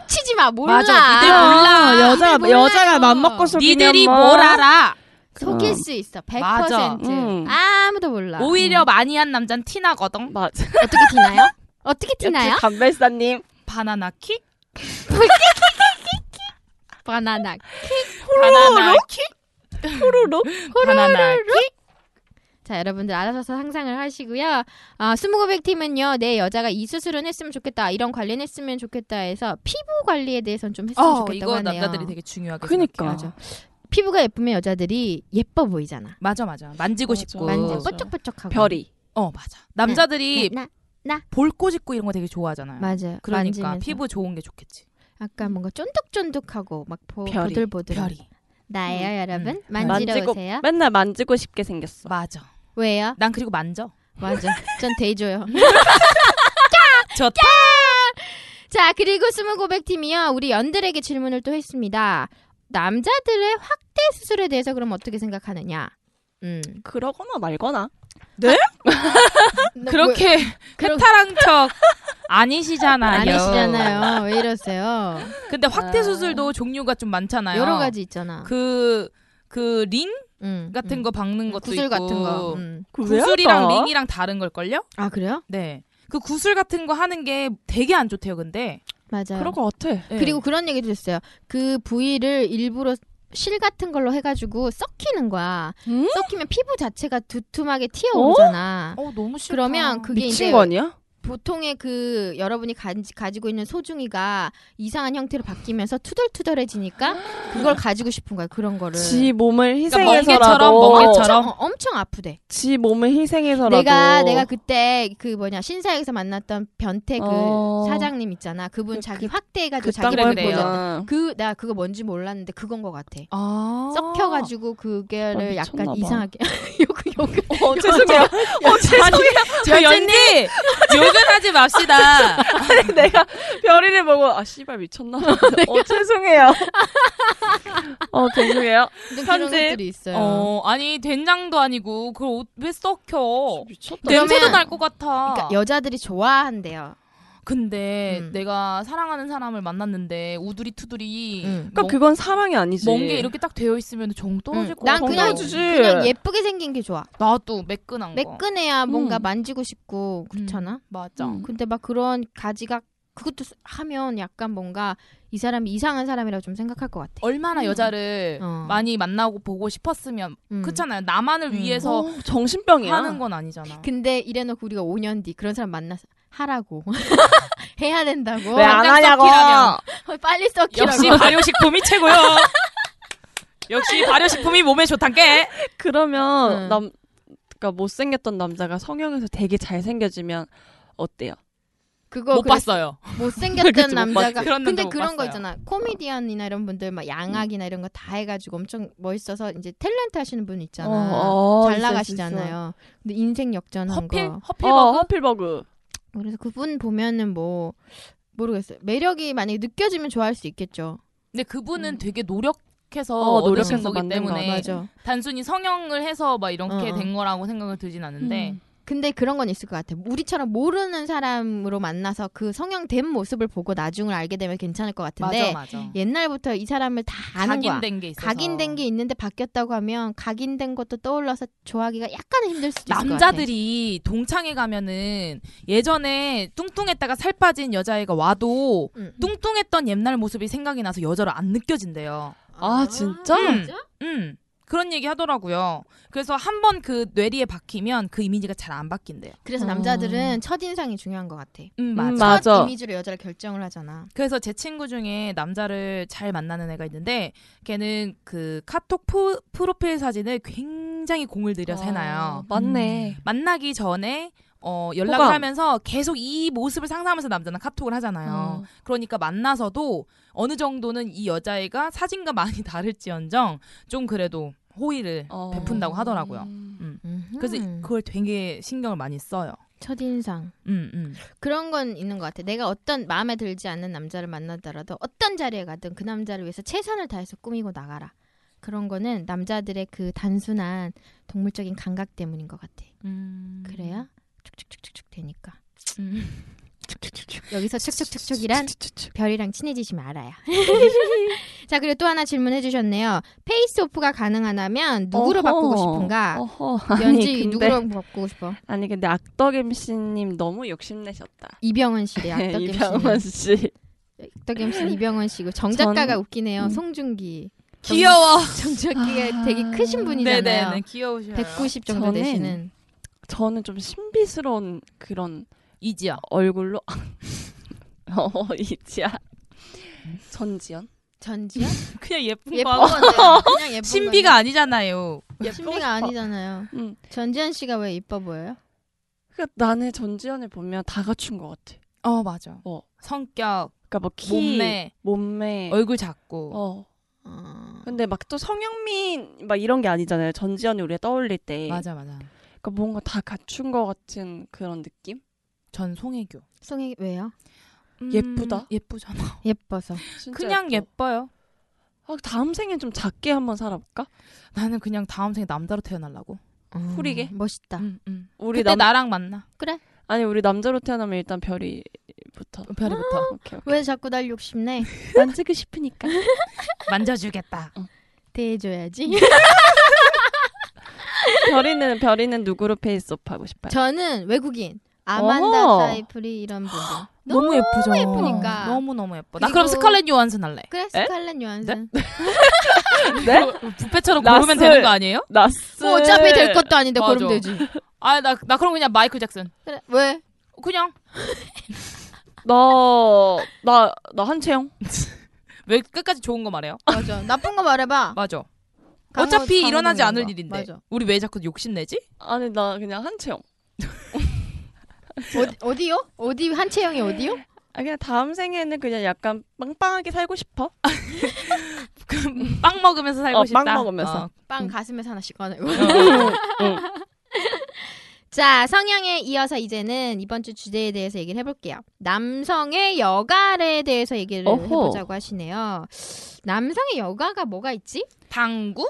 치지 마, 몰라. 맞아, 니들 몰라. 아, 여자가 몰라요. 여자가 맘 먹고 속이면 니들이 뭐. 뭘 알아? 속일 어. 수 있어, 100%. 맞아. 음. 아무도 몰라. 오히려 많이 한 남자는 티나거든. 맞아. 어떻게 티나요? 어떻게 티나요? 감별사님. 바나나 킥? 바나나. 바나나 킥? 후루룩. 바나나 킥? 자, 여러분들 알아서 상상을 하시고요. 아, 스무고백 팀은요, 내 여자가 이 수술은 했으면 좋겠다, 이런 관리는 했으면 좋겠다 해서 피부 관리에 대해서는 좀 했으면 어, 좋겠다고 이거 하네요. 남자들이 되게 중요하게 그니까. 생각해요. 피부가 예쁘면 여자들이 예뻐 보이잖아. 맞아 맞아. 만지고 맞아. 싶고. 만져 맞아. 뽀짝뽀짝하고. 별이. 어 맞아. 남자들이 나, 볼 꼬집고 이런 거 되게 좋아하잖아요. 맞아요. 그러니까 만지면서. 피부 좋은 게 좋겠지. 약간 뭔가 쫀득쫀득하고 막 보, 별이, 보들보들. 별이. 나예요, 음, 여러분. 음. 만지러 만지고 오세요. 맨날 만지고 싶게 생겼어. 맞아. 왜요? 난 그리고 만져. 맞아. 전 대줘요. 좋다. 자, 그리고 스무 고백 팀이요. 우리 연들에게 질문을 또 했습니다. 남자들의 확대 수술에 대해서 그럼 어떻게 생각하느냐? 음. 그러거나 말거나. 그렇게 그러- 해타랑척 아니시잖아요. 아니시잖아요. 왜 이러세요? 근데 확대 아. 수술도 종류가 좀 많잖아요. 여러 가지 있잖아. 그, 그, 링 음, 같은 음. 거 박는 것도 구슬 있고. 같은 거. 음. 왜 구슬이랑? 링이랑 다른 걸 걸요? 아, 그래요? 네. 그 구슬 같은 거 하는 게 되게 안 좋대요, 근데. 맞아요. 그럴 것 같아. 네. 그리고 그런 얘기도 있어요. 그 부위를 일부러 실 같은 걸로 해가지고 썩히는 거야. 음? 썩히면 피부 자체가 두툼하게 튀어오르잖아. 어, 너무 싫다. 그러면 그게 미친 이제 거 아니야? 보통의 그 여러분이 가지, 가지고 있는 소중이가 이상한 형태로 바뀌면서 투덜투덜해지니까 그걸 가지고 싶은 거야 그런 거를. 지 몸을 그러니까 희생해서라도 멍게처럼. 엄청, 어, 엄청 아프대. 지 몸을 희생해서라도 내가 내가 그때 그 뭐냐 신사역에서 만났던 변태 그 어. 사장님 있잖아. 그분 그- 자기 확대해가지고 그딴 자기 그래, 걸 그래요. 보여줬다. 보면 그 내가 그거 뭔지 몰랐는데 그건 것 같아. 아. 썩혀가지고 그게를 아, 약간 봐. 이상하게 욕 욕. 어 죄송해요. 어 죄송해요. 저 연지 욕은 하지 맙시다. 내가 별이를 보고 아 씨발 미쳤나? 어 죄송해요. 어 죄송해요. 편집. 것들이 있어요. 어, 아니 된장도 아니고 그걸 옷- 왜 썩혀? 미쳤다. 냄새도 날 것 같아. 그러니까 여자들이 좋아한대요. 근데 음. 내가 사랑하는 사람을 만났는데 우두리 투두리 음. 그러니까 그건 사랑이 아니지. 먼게 이렇게 딱 되어 있으면 정 떨어질 음, 것 난. 그냥 떨어지지. 그냥 예쁘게 생긴 게 좋아. 나도 매끈한 거. 매끈해야 뭔가 음. 만지고 싶고 그렇잖아. 맞아. 음. 근데 막 그런 가지가 그것도 스- 하면 약간 뭔가 이 사람이 이상한 사람이라고 좀 생각할 것 같아. 얼마나 여자를 어. 많이 만나고 보고 싶었으면 음. 그렇잖아요. 나만을 음. 위해서 어, 정신병이야. 하는 건 아니잖아. 근데 이래놓고 우리가 5년 뒤 그런 사람 만나서 하라고 해야 된다고. 왜 안 하냐고. 빨리 썩히라고. 역시 발효식품이 최고요. 역시 발효식품이 몸에 좋단게. 그러면 응. 남 그러니까 못생겼던 남자가 성형해서 되게 잘생겨지면 어때요? 그거 못 봤어요. 못생겼던 못 남자가. 그런 근데 못 그런 거. 있잖아 코미디언이나 이런 분들 막 양악이나 이런 거 다 해가지고 엄청 멋있어서 이제 탤런트 하시는 분 있잖아 어, 어, 잘 있어, 나가시잖아요 근데 인생 역전한 허필 거 허필 어, 버그. 허필버그. 그래서 그분 보면은 뭐 모르겠어요 매력이 만약에 느껴지면 좋아할 수 있겠죠 근데 그분은 음. 되게 노력해서 어, 노력해서 거기 때문에 거, 단순히 성형을 해서 막 이렇게 어, 어. 된 거라고 생각을 들진 않는데 음. 근데 그런 건 있을 것 같아 우리처럼 모르는 사람으로 만나서 그 성형된 모습을 보고 나중을 알게 되면 괜찮을 것 같은데 맞아 맞아. 옛날부터 이 사람을 다 아는 거야 각인된 게 있어서 각인된 게 있는데 바뀌었다고 하면 각인된 것도 떠올라서 좋아하기가 약간은 힘들 수도 있을 것 같아. 남자들이 동창회 가면은 예전에 뚱뚱했다가 살 빠진 여자애가 와도 응. 뚱뚱했던 옛날 모습이 생각이 나서 여자로 안 느껴진대요. 아 진짜? 음. 음. 그런 얘기 하더라고요. 그래서 한 번 그 뇌리에 박히면 그 이미지가 잘 안 바뀐대요. 그래서 어. 남자들은 첫 인상이 중요한 것 같아. 음, 맞아. 첫 맞아. 이미지로 여자를 결정을 하잖아. 그래서 제 친구 중에 남자를 잘 만나는 애가 있는데 걔는 그 카톡 프, 프로필 사진을 굉장히 공을 들여서 해놔요. 아, 맞네. 만나기 전에 어, 연락을 호감. 하면서 계속 이 모습을 상상하면서 남자는 카톡을 하잖아요. 어. 그러니까 만나서도 어느 정도는 이 여자애가 사진과 많이 다를지언정 좀 그래도 호의를 어. 베푼다고 하더라고요. 음. 음흠. 그래서 그걸 되게 신경을 많이 써요. 첫 인상. 음, 음. 그런 건 있는 것 같아. 내가 어떤 마음에 들지 않는 남자를 만나더라도 어떤 자리에 가든 그 남자를 위해서 최선을 다해서 꾸미고 나가라. 그런 거는 남자들의 그 단순한 동물적인 감각 때문인 것 같아. 음. 그래야 축축축축축 되니까. 음. 여기서 축축축축이란 별이랑 친해지시면 알아요. 자 그리고 또 하나 질문해 주셨네요. face off가 가능하다면 누구로 어허. 바꾸고 싶은가? 어허. 연지 근데, 누구로 바꾸고 싶어? 아니 근데 악덕 MC님 너무 욕심내셨다. 이병헌 씨래. 악덕 이병헌 MC는. 씨. 악덕 MC는 이병헌 씨고 정 작가가 전- 웃기네요. 음. 송중기. 귀여워. 정 작가가 아. 되게 크신 분이잖아요. 네네네 귀여우셔요. 190 정도 되시는. 저는 좀 신비스러운 그런 이지야. 얼굴로 어 이지야 전지현 전지현? 그냥 예쁜 예쁜 거. 건데. 그냥 예쁜 신비가 아니잖아요. 건데. 신비가 아니잖아요. 응. 전지현 씨가 왜 이뻐 보여요? 그 나는 전지현을 보면 다 갖춘 것 같아. 어 맞아. 어. 성격, 그러니까 뭐 키, 몸매, 몸매, 얼굴 작고. 어. 어... 근데 막 또 성형민 막 이런 게 아니잖아요. 전지현이 우리가 떠올릴 때. 맞아 맞아. 그러니까 뭔가 다 갖춘 것 같은 그런 느낌? 전 송혜교. 송혜 왜요? 음, 예쁘다? 예쁘잖아. 예뻐서. 그냥 예뻐. 예뻐 요. 아, 다음 생엔 좀 작게 한번 살아볼까? 나는 그냥 다음 생에 남자로 태어나려고. 후리게? 음, 멋있다. 음, 음. 우리 그때 남 나랑 만나. 아니 우리 남자로 태어나면 일단 별이부터 별이부터 오케이 오케이 왜 자꾸 날 욕심내? 만지고 싶으니까 만져주겠다. 대해줘야지. 별이는 별이는 누구로 face off 하고 싶어요? 저는 외국인 아만다 어허. 사이프리 이런 분들. 너무 예쁘죠. 예쁘니까. 너무 너무 예뻐. 나 그리고- 그럼 스칼렛 요한슨 할래. 그래 스칼렛 요한슨. 네? 뷔페처럼 나스. 고르면 되는 거 아니에요? 나스 뭐 어차피 될 것도 아닌데 맞아. 고르면 되지. 아 나 나 그럼 그냥 마이클 잭슨. 그래 왜? 그냥 나 나 나 한채영 왜 끝까지 좋은 거 말해요? 맞아. 나쁜 거 말해봐. 맞아. 강호- 어차피 일어나지 이런 않을 거. 일인데. 맞아. 우리 왜 자꾸 욕심 내지? 아니 나 그냥 한채영 어디, 어디요? 어디 한채영이 어디요? 아 그냥 다음 생에는 그냥 약간 빵빵하게 살고 싶어 빵 먹으면서 살고 어, 싶다. 빵 먹으면서. 어. 빵 응. 가슴에서 하나씩 꺼내고. 응. 자, 성향에 이어서 이제는 이번 주 주제에 대해서 얘기를 해볼게요. 남성의 여가에 대해서 얘기를 어허. 해보자고 하시네요. 남성의 여가가 뭐가 있지? 당구?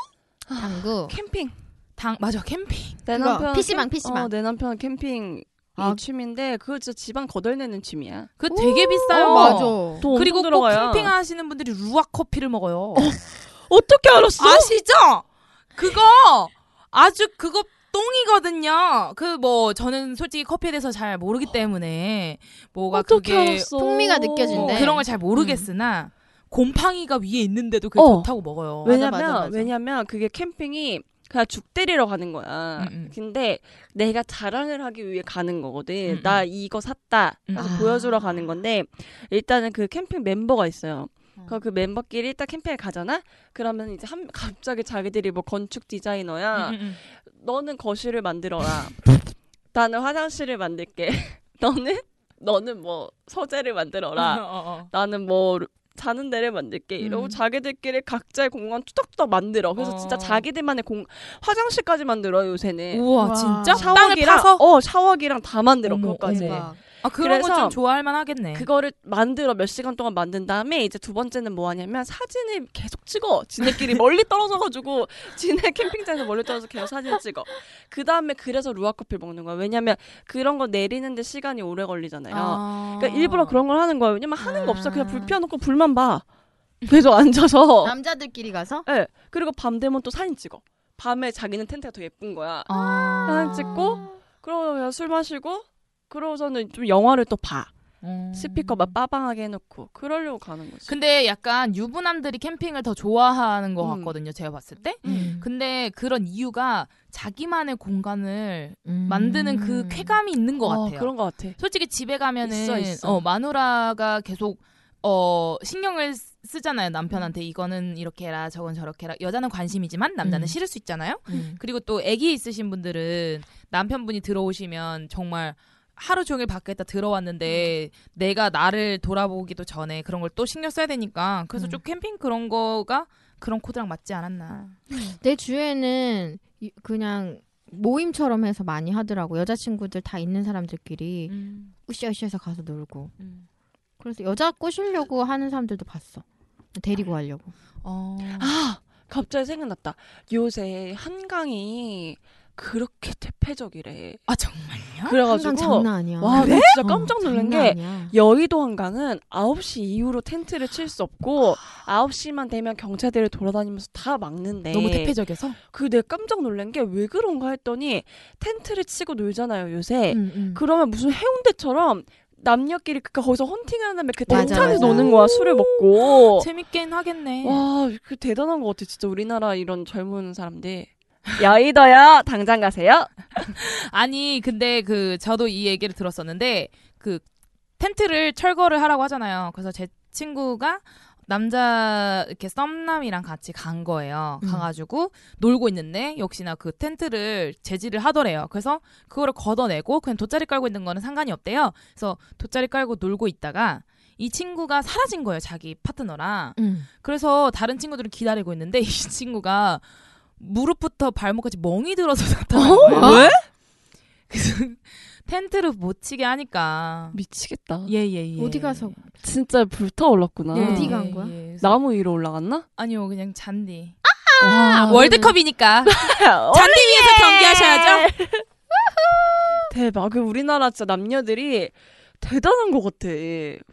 당구. 캠핑 당 맞아 캠핑. 내 남편 PC방, PC방. 어, 내 남편은 캠핑 아. 이 취미인데 그거 진짜 집안 거덜내는 취미야 그 되게 비싸요. 어, 맞아. 돈 그리고 꼭 들어가요. 캠핑 하시는 분들이 루악 커피를 먹어요. 어 떻게 알았어? 아시죠? 그거 아주 그거 똥이거든요. 그 뭐 저는 솔직히 커피에 대해서 잘 모르기 때문에 뭐가 어떻게 그게 알았어? 풍미가 어, 느껴진대. 그런 걸 잘 모르겠으나 곰팡이가 위에 있는데도 그게 어. 좋다고 먹어요. 왜- 왜냐면 맞아, 맞아. 왜냐면 그게 캠핑이 그냥 죽 때리러 가는 거야. 음, 음. 근데 내가 자랑을 하기 위해 가는 거거든. 음, 나 이거 샀다. 음. 아. 보여주러 가는 건데 일단은 그 캠핑 멤버가 있어요. 어. 그, 그 멤버끼리 일단 캠핑을 가잖아. 그러면 이제 한 갑자기 자기들이 뭐 건축 디자이너야. 음, 음, 음. 너는 거실을 만들어라. 나는 화장실을 만들게. 너는 너는 뭐 서재를 만들어라. 어, 어, 어. 나는 뭐 자는 데를 만들게 이러고 음. 자기들끼리 각자의 공간 투닥투닥 만들어. 그래서 어. 진짜 자기들만의 공 화장실까지 만들어 요새는. 우와 와. 진짜 샤워기랑 파서 어 샤워기랑 다 만들어 어머, 그것까지. 대박. 아 그런 건 그래서 좀 좋아할 만하겠네. 그거를 만들어 몇 시간 동안 만든 다음에 이제 두 번째는 뭐 하냐면 사진을 계속 찍어. 지네끼리 멀리 떨어져가지고 지네 캠핑장에서 멀리 떨어져서 계속 사진 찍어. 그 다음에 그래서 루아 커피를 먹는 거야. 왜냐면 그런 거 내리는데 시간이 오래 걸리잖아요. 아. 그러니까 일부러 그런 걸 하는 거예요. 왜냐면 하는 거 없어. 그냥 아. 불 피워놓고 불만 봐. 계속 앉아서. 남자들끼리 가서? 네. 그리고 밤 되면 또 사진 찍어. 밤에 자기는 텐트가 더 예쁜 거야. 아. 사진 찍고 그러고 그냥 술 마시고 그러고서는 좀 영화를 또 봐. 음. 스피커 막 빠방하게 해놓고 그러려고 가는 거지. 근데 약간 유부남들이 캠핑을 더 좋아하는 것 음. 같거든요. 제가 봤을 때. 음. 근데 그런 이유가 자기만의 공간을 음. 만드는 그 쾌감이 있는 것 어, 같아요. 그런 것 같아. 솔직히 집에 가면은 있어, 있어. 어, 마누라가 계속 어 신경을 쓰- 쓰잖아요 남편한테 이거는 이렇게 해라 저건 저렇게 해라 여자는 관심이지만 남자는 음. 싫을 수 있잖아요 음. 그리고 또 아기 있으신 분들은 남편분이 들어오시면 정말 하루 종일 밖에 있다 들어왔는데 내가 나를 돌아보기도 전에 그런 걸 또 신경 써야 되니까 그래서 음. 좀 캠핑 그런 거가 그런 코드랑 맞지 않았나 내 주위에는 이- 그냥 모임처럼 해서 많이 하더라고. 여자친구들 다 있는 사람들끼리 음, 으쌰으쌰해서 가서 놀고. 음. 그래서 여자 꼬시려고 하는 사람들도 봤어. 데리고 가려고. 어. 아 갑자기 생각났다. 요새 한강이 그렇게 대패적이래. 아 정말요? 그래가지고 한강 장난 아니야. 와, 나 진짜 어, 깜짝 놀란 장난 게 아니야. 여의도 한강은 9시 이후로 텐트를 칠 수 없고 9시만 되면 경찰들이 돌아다니면서 다 막는데 너무 대패적이어서 그 내가 깜짝 놀란 게 왜 그런가 했더니 텐트를 치고 놀잖아요 요새 음, 음. 그러면 무슨 해운대처럼 남녀끼리 그 거기서 헌팅하는 다음에 그 맞아. 노는 거야 술을 먹고 재밌긴 하겠네 와, 그 대단한 것 같아. 진짜 우리나라 이런 젊은 사람들. 여의도요, 당장 가세요. 아니 근데 그 저도 이 얘기를 들었었는데 그 텐트를 철거를 하라고 하잖아요. 그래서 제 친구가 남자 이렇게 썸남이랑 같이 간 거예요. 음. 가가지고 놀고 있는데 역시나 그 텐트를 제지를 하더래요. 그래서 그거를 걷어내고 그냥 돗자리 깔고 있는 거는 상관이 없대요. 그래서 돗자리 깔고 놀고 있다가 이 친구가 사라진 거예요. 자기 파트너랑. 음. 그래서 다른 친구들은 기다리고 있는데 이 친구가 무릎부터 발목까지 멍이 들어서 나타난 거예요. 왜? 그래서 텐트를 못 치게 하니까 미치겠다. 예 예 예. 어디 가서 진짜 불타올랐구나. 예, 어디 간 예, 거야? 예. 그래서 나무 위로 올라갔나? 아니요 그냥 잔디. 와, 월드컵이니까 잔디 위에서 경기하셔야죠. 대박. 그 우리나라 진짜 남녀들이 대단한 것 같아.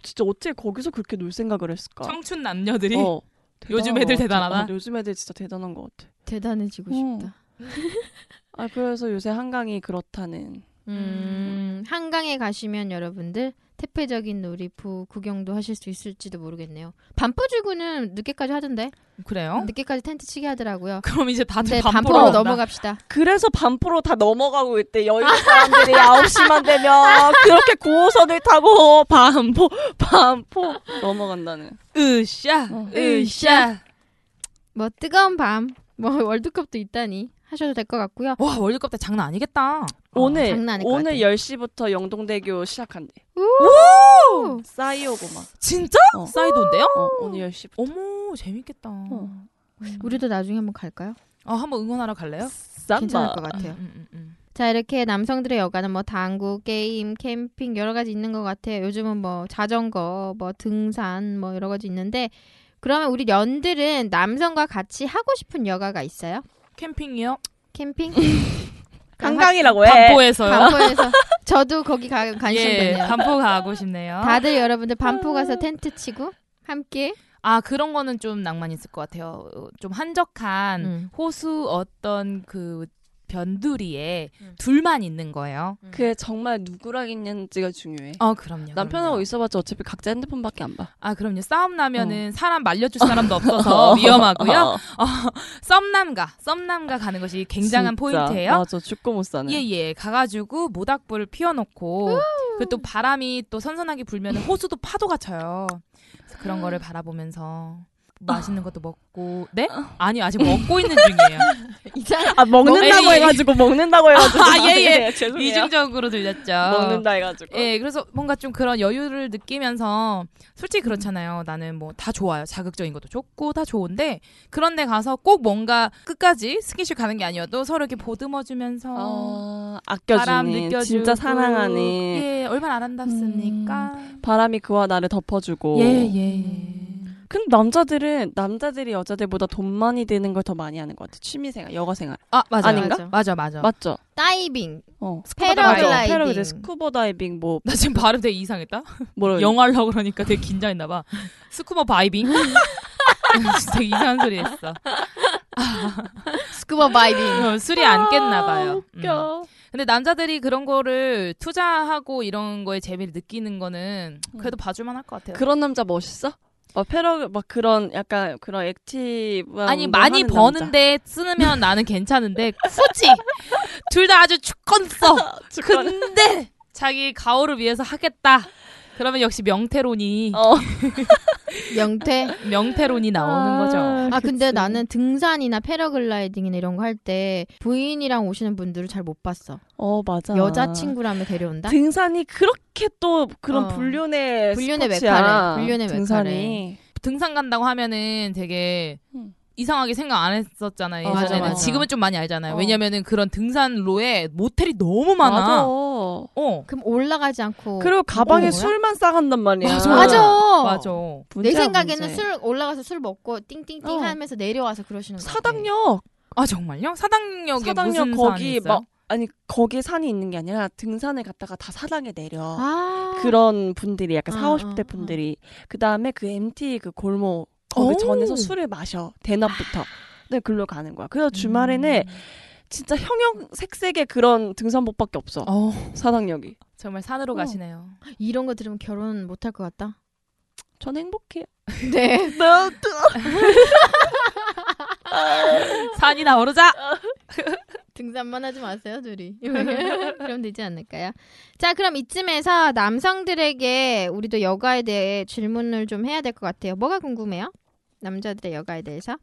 진짜 어떻게 거기서 그렇게 놀 생각을 했을까? 청춘 남녀들이 어, 요즘 애들. 대단하다? 어, 요즘 애들 진짜 대단한 것 같아. 대단해지고 어. 싶다. 아, 그래서 요새 한강이 그렇다는. 음, 한강에 가시면 여러분들 태폐적인 놀이부 구경도 하실 수 있을지도 모르겠네요. 반포지구는 늦게까지 하던데. 그래요? 늦게까지 텐트 치게 하더라고요. 그럼 이제 다들 네, 반포로 반포로. 넘어갑시다. 그래서 반포로 다 넘어가고 있대. 여의도 사람들이 9시만 되면 그렇게 9호선을 타고 반포, 반포 넘어간다는. 으쌰 어. 으쌰. 뭐 뜨거운 밤, 뭐 월드컵도 있다니 하셔도 될 것 같고요. 와 월드컵 때 장난 아니겠다. 오늘, 장난 아닐 것 오늘 같아. 10시부터 영동대교 시작한대. 오! 싸이오고 막. 진짜? 어. 사이드인데요? 어, 오늘 10시부터. 어머 재밌겠다. 어. 우리도 나중에 한번 갈까요? 어, 한번 응원하러 갈래요? 괜찮을 쌈바. 것 같아요. 음, 음, 음. 자 이렇게 남성들의 여가는 뭐 당구, 게임, 캠핑 여러 가지 있는 것 같아요. 요즘은 뭐 자전거, 뭐 등산, 뭐 여러 가지 있는데 그러면 우리 연들은 남성과 같이 하고 싶은 여가가 있어요? 캠핑이요? 캠핑? 한강이라고 해. 반포에서요. 반포에서 저도 거기 가, 관심 예, 있네요. 반포 가고 싶네요. 다들 여러분들 반포 가서 텐트 치고 함께 아 그런 거는 좀 낭만 있을 것 같아요. 어, 좀 한적한 음. 호수 어떤 그 변두리에 음. 둘만 있는 거예요. 그게 정말 누구랑 있는지가 중요해. 어 그럼요. 남편하고 그럼요. 있어봤자 어차피 각자 핸드폰밖에 안 봐. 아 그럼요. 싸움 나면은 사람 말려줄 사람도 없어서 위험하고요. 어, 어, 썸남가 썸남가 가는 것이 굉장한 진짜. 포인트예요. 맞아, 죽고 못 사네. 예 예 가가지고 모닥불을 피워놓고 그리고 또 바람이 또 선선하게 불면 호수도 파도가 쳐요. 그래서 그런 거를 바라보면서 맛있는 것도 먹고 네? 아니 아직 먹고 있는 중이에요. 아 먹는다고 먹- 해가지고 먹는다고 해가지고 아, 예, 예. 네, 죄송해요. 이중적으로 들렸죠. 먹는다 해가지고 예, 그래서 뭔가 좀 그런 여유를 느끼면서 솔직히 그렇잖아요. 나는 뭐 다 좋아요. 자극적인 것도 좋고 다 좋은데 그런데 가서 꼭 뭔가 끝까지 스킨십 가는 게 아니어도 서로 이렇게 보듬어 주면서 어, 바람 아껴주는 느껴주고 진짜 사랑하는 예, 얼마나 아름답습니까? 바람이 그와 나를 덮어주고 예, 예. 근데 남자들은 남자들이 여자들보다 돈 많이 드는 걸 더 많이 하는 것 같아 취미생활 여가생활 아, 맞아. 아닌가? 맞아, 맞아. 맞죠? 다이빙, 어 패러글라이딩. 패러글라이딩 스쿠버 다이빙 뭐 나 지금 발음 되게 이상했다. 뭐라 영어 하려고 그러니까 되게 긴장했나 봐. 스쿠버 바이빙. 되게 이상한 소리 했어. 스쿠버 바이빙. 어, 술이 안 깼나 봐요. 음. 웃겨 근데 남자들이 그런 거를 투자하고 이런 거에 재미를 느끼는 거는 그래도 봐줄만 할 것 같아요. 그런 남자 멋있어? 막 패러 막 그런 약간 그런 active한 아니 많이 남자. 버는데 쓰면 나는 괜찮은데 굳이 둘 다 아주 축건 써. 근데 자기 가오를 위해서 하겠다. 그러면 역시 명태론이 어. 명태. 명태론이 나오는 거죠. 아 근데 그치. 나는 등산이나 패러글라이딩이나 이런 거 할 때 부인이랑 오시는 분들을 잘 못 봤어. 어 맞아. 여자 친구라면 데려온다. 등산이 그렇게 또 그런 어. 불륜의 불륜의 스포츠야. 메카래. 불륜의 등산이. 등산 간다고 하면은 되게 음. 이상하게 생각 안 했었잖아요. 어, 예전에는 맞아, 맞아. 지금은 좀 많이 알잖아요. 어. 왜냐면은 그런 등산로에 모텔이 너무 많아. 맞아. 어. 그럼 올라가지 않고. 그리고 가방에? 술만 싸간단 말이야. 맞아. 맞아. 맞아. 내 생각에는 문제. 술 올라가서 술 먹고 띵띵띵 어. 하면서 내려와서 그러시는 거. 사당역 아 정말요? 사당역에 사당역 무슨 거기? 막 아니 거기에 산이 있는 게 아니라 등산을 갔다가 다 사당에 내려. 아. 그런 분들이 약간 어, 4, 어, 50대 어. 분들이 그다음에 그 MT 그 골목 거기 오. 전에서 술을 마셔 대낮부터. 근데 글로 가는 거야. 그래서 주말에는 음. 진짜 형형 색색의 그런 등산복밖에 없어. 어, 사당역이. 정말 산으로 어. 가시네요. 이런 거 들으면 결혼 못할 것 같다. 전 행복해요. 네. 산이나 오르자. 등산만 하지 마세요, 둘이. 그럼 되지 않을까요? 자, 그럼 이쯤에서 남성들에게 우리도 여가에 대해 질문을 좀 해야 될 것 같아요. 뭐가 궁금해요? 남자들의 여가에 대해서?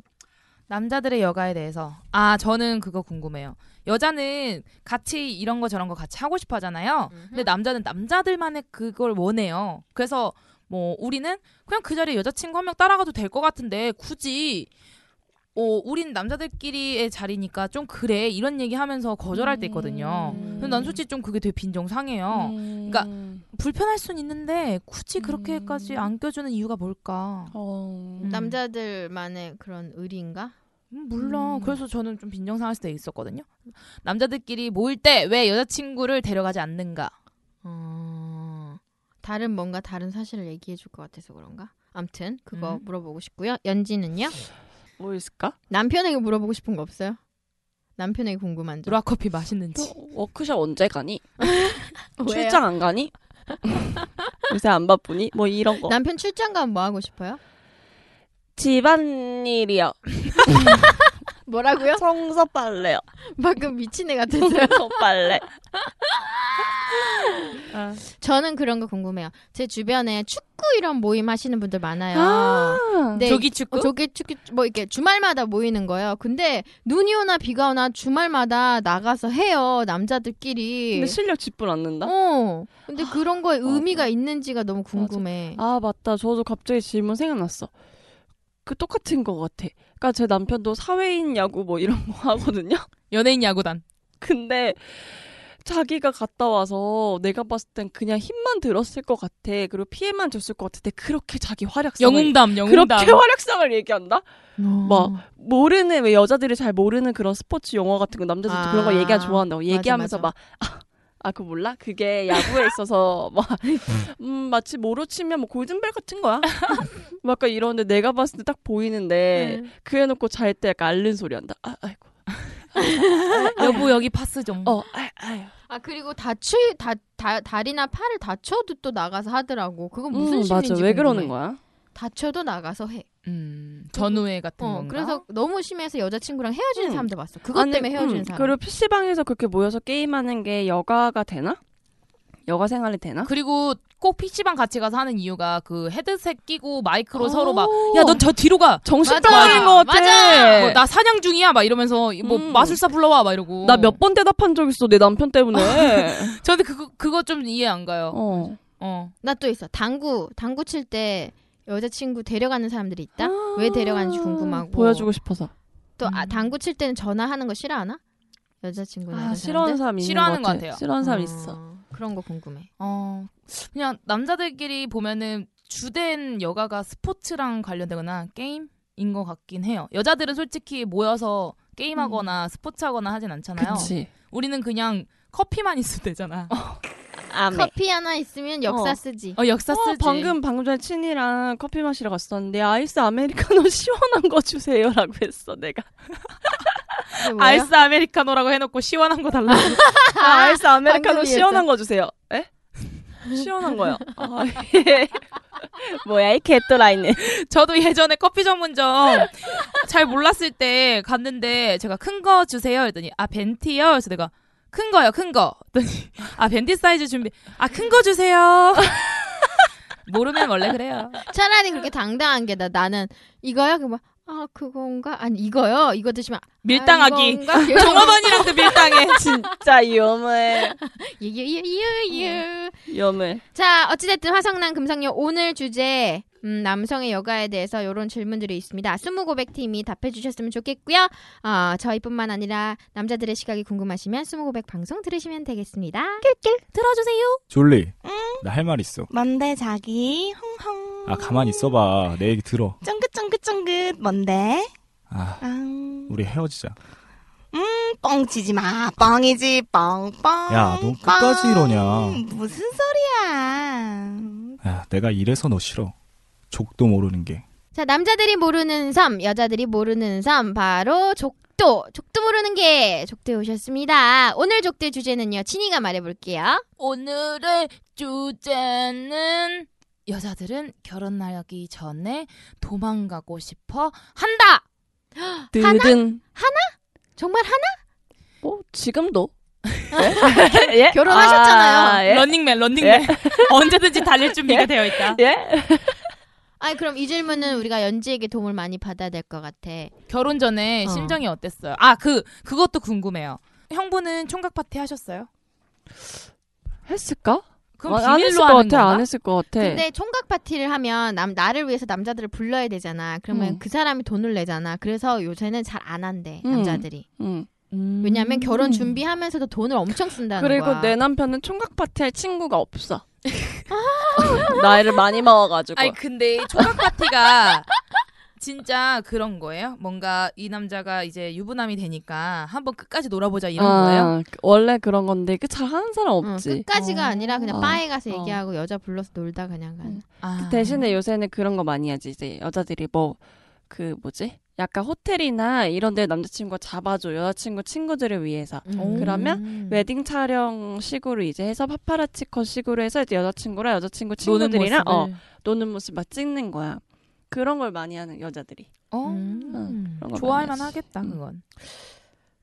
남자들의 여가에 대해서. 아, 저는 그거 궁금해요. 여자는 같이 이런 거 저런 거 같이 하고 싶어 하잖아요. 근데 남자는 남자들만의 그걸 원해요. 그래서 뭐 우리는 그냥 그 자리에 여자친구 한 명 따라가도 될 것 같은데 굳이 어, 우린 남자들끼리의 자리니까 좀 그래 이런 얘기 하면서 거절할 때 있거든요. 음. 근데 난 솔직히 좀 그게 되게 빈정상해요. 그러니까 불편할 순 있는데 굳이 그렇게까지 안 껴주는 이유가 뭘까? 어... 음. 남자들만의 그런 의리인가? 음, 몰라. 음. 그래서 저는 좀 빈정상할 때 있었거든요. 남자들끼리 모일 때 왜 여자친구를 데려가지 않는가? 어... 다른 뭔가 다른 사실을 얘기해 줄 것 같아서 그런가? 암튼 그거 음. 물어보고 싶고요. 연지는요? 뭐 있을까? 남편에게 물어보고 싶은 거 없어요? 남편에게 궁금한 점. 루아커피 맛있는지. 너 워크숍 언제 가니? 출장 안 가니? 요새 안 바쁘니? 뭐 이런 거. 남편 출장 가면 뭐 하고 싶어요? 집안일이요. 뭐라고요? 청소 빨래요. 방금 미친 애 같았어요. 청소 빨래. 아. 저는 그런 거 궁금해요. 제 주변에 축구 이런 모임 하시는 분들 많아요. 아, 네. 조기 축구? 어, 조기 축구 뭐 이렇게 주말마다 모이는 거예요. 근데 눈이 오나 비가 오나 주말마다 나가서 해요. 남자들끼리. 근데 실력 짓불 않는다? 어. 근데 그런 거에 맞아. 의미가 있는지가 너무 궁금해. 아 맞다. 저도 갑자기 질문 생각났어. 그 똑같은 것 같아. 그러니까 제 남편도 사회인 야구 뭐 이런 거 하거든요. 연예인 야구단. 근데 자기가 갔다 와서 내가 봤을 땐 그냥 힘만 들었을 것 같아. 그리고 피해만 줬을 것 같은데 그렇게 자기 활약상을 영웅담, 영웅담. 그렇게 활약상을 얘기한다? 어. 막 모르는 왜 여자들이 잘 모르는 그런 스포츠 용어 같은 거 남자들도 아, 그런 거 얘기하면 좋아한다고 맞아, 얘기하면서 맞아. 막 아, 그거 몰라? 그게 야구에 있어서 막 음, 마치 뭐로 치면 뭐 골든벨 같은 거야. 막 약간 이러는데 내가 봤을 때 딱 보이는데 네. 그 해놓고 잘 때 약간 앓는 소리 한다. 아, 아이고. 여보 여기 파스 좀. 어, 아, 아유. 아 그리고 다치 다, 다 다리나 팔을 다쳐도 또 나가서 하더라고. 그건 무슨 음, 심리인지 맞아. 왜 그러는 궁금해. 거야? 다쳐도 나가서 해. 음, 전우회 같은 어, 건가? 그래서 너무 심해서 여자친구랑 헤어지는 음. 사람도 봤어. 그것 아니, 때문에 헤어지는 음, 사람. 그리고 PC방에서 그렇게 모여서 게임하는 게 여가가 되나? 여가 생활이 되나? 그리고 꼭 PC방 같이 가서 하는 이유가 그 헤드셋 끼고 마이크로 어. 서로 막야넌저 뒤로 가. 정신병인. 것 같아. 맞아. 뭐, 나 사냥 중이야 막 이러면서 뭐 음. 마술사 불러와 막 이러고. 나 몇 번 대답한 적 있어 내 남편 때문에. 저는 그거 그거 좀 이해 안 가요. 어. 어. 나 또 있어. 당구 당구 칠때 여자친구 데려가는 사람들이 있다. 아. 왜 데려가는지 궁금하고. 보여주고 싶어서. 또 아, 음. 당구 칠 때는 전화하는 거 싫어하나? 여자친구나 아, 싫어하는? 사람 있는 싫어하는 것것 같아. 같아요. 싫어하는 사람 어, 있어. 그런 거 궁금해. 어. 그냥 남자들끼리 보면은 주된 여가가 스포츠랑 관련되거나 게임인 것 같긴 해요. 여자들은 솔직히 모여서 게임하거나 스포츠하거나 하진 않잖아요. 그치. 우리는 그냥 커피만 있으면 되잖아. 아메. 커피 하나 있으면 역사 어. 쓰지. 어, 역사 어, 쓰지. 방금 방금 전에 친이랑 커피 마시러 갔었는데 아이스 아메리카노 시원한 거 주세요라고 했어 내가. 아이스 아메리카노라고 해놓고 시원한 거 달라고. 아, 아이스 아메리카노 방금 시원한 거 주세요. 에? 시원한 거요. 아, 예. 뭐야 이 개또라이는. 저도 예전에 커피 전문점 잘 몰랐을 때 갔는데 제가 큰 거 주세요 했더니 아 venti요. 그래서 내가 큰 거요, 큰 거. 아 venti 사이즈 준비. 아 큰 거 주세요. 모르면 원래 그래요. 차라리 그렇게 당당한 게 나. 나는 이거요? 그 아 그건가? 아니 이거요? 이거 드시면 밀당하기. 아? 종업원이랑도 밀당해. 진짜 위험해. 유유유유. 위험해. 자, 어찌됐든 화성난 금상요 오늘 주제 음, 남성의 여가에 대해서 이런 질문들이 있습니다. 스무 고백 팀이 답해 주셨으면 좋겠고요. 어, 저희뿐만 아니라 남자들의 시각이 궁금하시면 스무 고백 방송 들으시면 되겠습니다. 낄낄 들어주세요. 졸리. 나할 말 있어. 뭔데 자기? 흥흥. 아 가만히 있어봐. 내 얘기 들어. 쫑긋쫑긋쫑긋 뭔데? 아 아, 우리 헤어지자. 음, 뻥치지 마. 뻥이지 뻥뻥. 야, 너 끝까지 뻥. 이러냐. 무슨 소리야? 야 내가 이래서 너 싫어. 족도 모르는 게. 자, 남자들이 모르는 섬, 여자들이 모르는 섬, 바로 족도. 족도 모르는 게 족도에 오셨습니다. 오늘 족도의 주제는요, 친이가 말해볼게요. 오늘의 주제는 여자들은 결혼하기 전에 도망가고 싶어 한다. 드든. 정말 하나? 뭐 지금도. 예? 결혼하셨잖아요. 아, 예? 런닝맨, 런닝맨. 언제든지 달릴 준비가 되어 있다. 예? 아니, 그럼 이 질문은 우리가 연지에게 도움을 많이 받아야 될 것 같아. 결혼 전에 어. 심정이 어땠어요? 아, 그 그것도 궁금해요. 형부는 총각 파티 하셨어요? 했을까? 그럼 아, 안 비밀로 했을 것 하는 같아. 건가? 안 했을 것 같아. 근데 총각 파티를 하면 남, 나를 위해서 남자들을 불러야 되잖아. 그러면 음. 그 사람이 돈을 내잖아. 그래서 요새는 잘 안 한대, 음. 남자들이. 응. 왜냐면 결혼 준비하면서도 돈을 엄청 쓴다는 그리고 거야. 내 남편은 총각 파티 할 친구가 없어. 나이를 많이 먹어가지고. 아니 근데 총각 파티가 진짜 그런 거예요? 뭔가 이 남자가 이제 유부남이 되니까 한번 끝까지 놀아보자 이런 아, 거예요? 그- 원래 그런 건데 그 잘 하는 사람 어, 없지. 끝까지가 어. 아니라 그냥 어. 바에 가서 어. 얘기하고 여자 불러서 놀다 그냥 가는. 음. 아. 그 대신에 요새는 그런 거 많이 하지. 이제 여자들이 뭐 그 뭐지? 약간 호텔이나 이런 데 남자친구가 잡아줘. 여자친구 친구들을 위해서. 음. 그러면 웨딩 촬영 식으로 이제 해서 파파라치 컷 식으로 해서 이제 여자친구랑 여자친구 친구들이랑 어, 노는 모습 막 찍는 거야. 그런 걸 많이 하는 여자들이. 어? 음. 그런 걸 좋아할 많이 만 하지. 하겠다 음. 그건.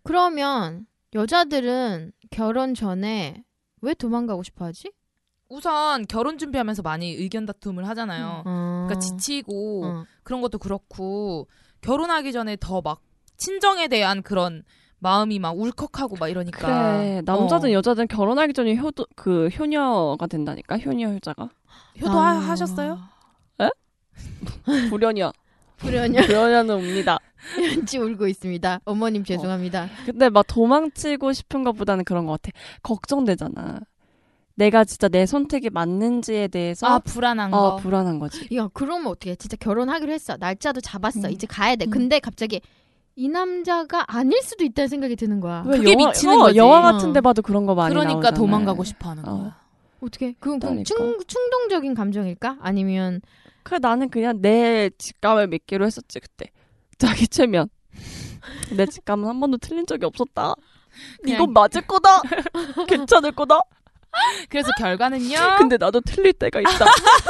그러면 여자들은 결혼 전에 왜 도망가고 싶어하지? 우선 결혼 준비하면서 많이 의견 다툼을 하잖아요. 어. 그러니까 지치고 어. 그런 것도 그렇고 결혼하기 전에 더 막 친정에 대한 그런 마음이 막 울컥하고 막 이러니까. 그래 남자든 어. 여자든 결혼하기 전에 효도 그 효녀가 된다니까 효녀 효자가 효도 하- 아. 하셨어요? 불효녀 불효녀 불효녀는 옵니다. 연지 울고 있습니다. 어머님 죄송합니다. 근데 막 도망치고 싶은 것보다는 그런 것 같아. 걱정되잖아. 내가 진짜 내 선택이 맞는지에 대해서 아 불안한 어, 거. 불안한 거지. 야 그러면 어떻게? 진짜 결혼하기로 했어. 날짜도 잡았어. 음. 이제 가야 돼. 음. 근데 갑자기 이 남자가 아닐 수도 있다는 생각이 드는 거야. 왜 그게 영화, 미치는 어, 거지. 영화 어. 같은데 봐도 그런 거 많이 그러니까 나오잖아. 도망가고 싶어하는 어. 거야. 어떻게? 그건 그러니까. 충, 충동적인 감정일까? 아니면 그래 나는 그냥 내 직감을 믿기로 했었지 그때. 자기 최면. 내 직감은 한 번도 틀린 적이 없었다. 이건 맞을 거다. 괜찮을 거다. 그래서 결과는요. 근데 나도 틀릴 때가 있다.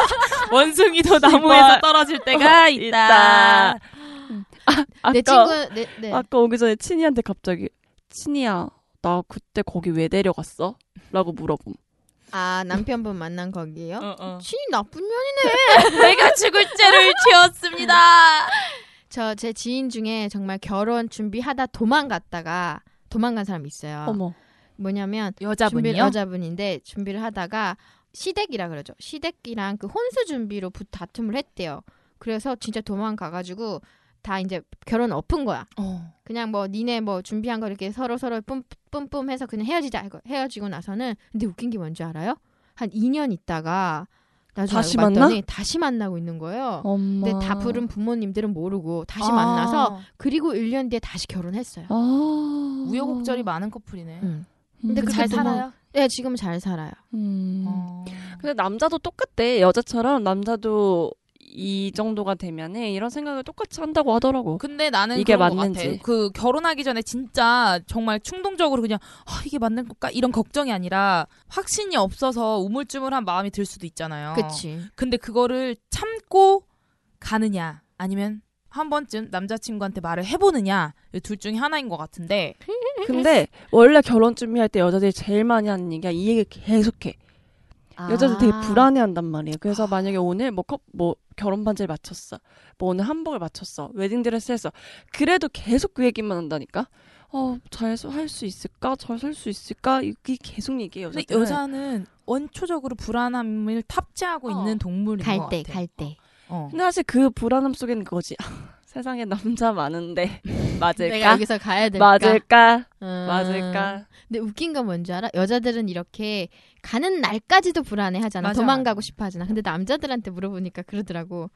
원숭이도. 나무에서 떨어질 때가 어, 있다. 있다. 아까 내 친구 내, 네. 아까 오기 전에 친이한테 갑자기 친이야 나 그때 거기 왜 데려갔어? 라고 물어봄. 아 남편분 만난 거기에요? 어, 어. 치 나쁜 년이네. 내가 죽을 죄를 지었습니다. 저 제 지인 중에 정말 결혼 준비하다 도망갔다가 도망간 사람이 있어요. 어머. 뭐냐면 준비, 여자분이요? 여자분인데 준비를 하다가 시댁이라 그러죠. 시댁이랑 그 혼수 준비로 부, 다툼을 했대요. 그래서 진짜 도망가가지고 다 이제 결혼 엎은 거야. 어. 그냥 뭐 니네 뭐 준비한 거 이렇게 서로 서로 뿜뿜뿜 해서 그냥 헤어지자 이거 헤어지고 나서는 근데 웃긴 게 뭔지 알아요? 한 2년 있다가 나중에 다시 만나? 다시 만나고 있는 거예요. 엄마. 근데 다 부른 부모님들은 모르고 다시 아. 만나서 그리고 1년 뒤에 다시 결혼했어요. 아. 우여곡절이 많은 커플이네. 응. 근데 근데 잘 그게 너무- 살아요? 네, 지금 잘 살아요. 음. 어. 근데 남자도 똑같대. 여자처럼 남자도 이 정도가 되면은 이런 생각을 똑같이 한다고 하더라고. 근데 나는 이게 맞는지. 같아. 그 결혼하기 전에 진짜 정말 충동적으로 그냥 아, 이게 맞는 걸까 이런 걱정이 아니라 확신이 없어서 우물쭈물한 마음이 들 수도 있잖아요. 그치. 근데 그거를 참고 가느냐 아니면 한 번쯤 남자친구한테 말을 해보느냐 이둘 중에 하나인 것 같은데 근데 원래 결혼 준비할 때 여자들이 제일 많이 하는 얘기가 이 얘기 계속해. 여자들 되게 아. 불안해한단 말이에요. 그래서 만약에 오늘 뭐, 컵, 뭐 결혼 반지를 맞췄어, 뭐 오늘 한복을 맞췄어, 웨딩 드레스 했어. 그래도 계속 그 얘기만 한다니까. 어, 잘 할 수 있을까? 잘 살 수 있을까? 이게 계속 얘기해요. 근데 여자들은. 여자는 원초적으로 불안함을 탑재하고 어. 있는 동물인 것갈 같아. 때, 갈 때. 어. 근데 사실 그 불안함 속에는 그거지. 세상에 남자 많은데 내가 맞을까? 여기서 가야 될까? 맞을까? 음. 맞을까? 근데 웃긴 건 뭔지 알아? 여자들은 이렇게 가는 날까지도 불안해 하잖아. 맞아, 도망가고 싶어 하잖아. 근데 남자들한테 물어보니까 그러더라고.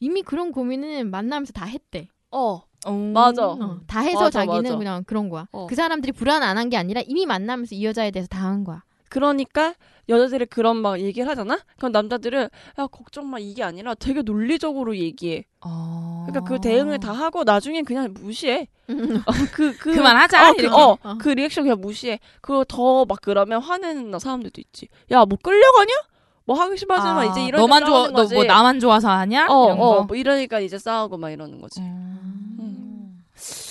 이미 그런 고민은 만나면서 다 했대. 어, 어. 맞아. 어, 다 해서 맞아, 자기는 맞아. 그냥 그런 거야. 어. 그 사람들이 불안 안 한 게 아니라 이미 만나면서 이 여자에 대해서 다 한 거야. 그러니까 여자들이 그런 막 얘기를 하잖아. 그럼 남자들은 야 걱정 마 이게 아니라 되게 논리적으로 얘기해. 어. 그러니까 그 대응을 다 하고 나중엔 그냥 무시해. 그, 그, 그만하자, 어, 그. 어, 어. 그 리액션 그냥 무시해. 그거 더 막 그러면 화내는 사람들도 있지. 야, 뭐 끌려가냐? 뭐 하기 싫어하지만 아, 이제 이런 너만 좋아 너뭐 나만 좋아서 하냐? 어, 이런 거. 어, 뭐 이러니까 이제 싸우고 막 이러는 거지. 음.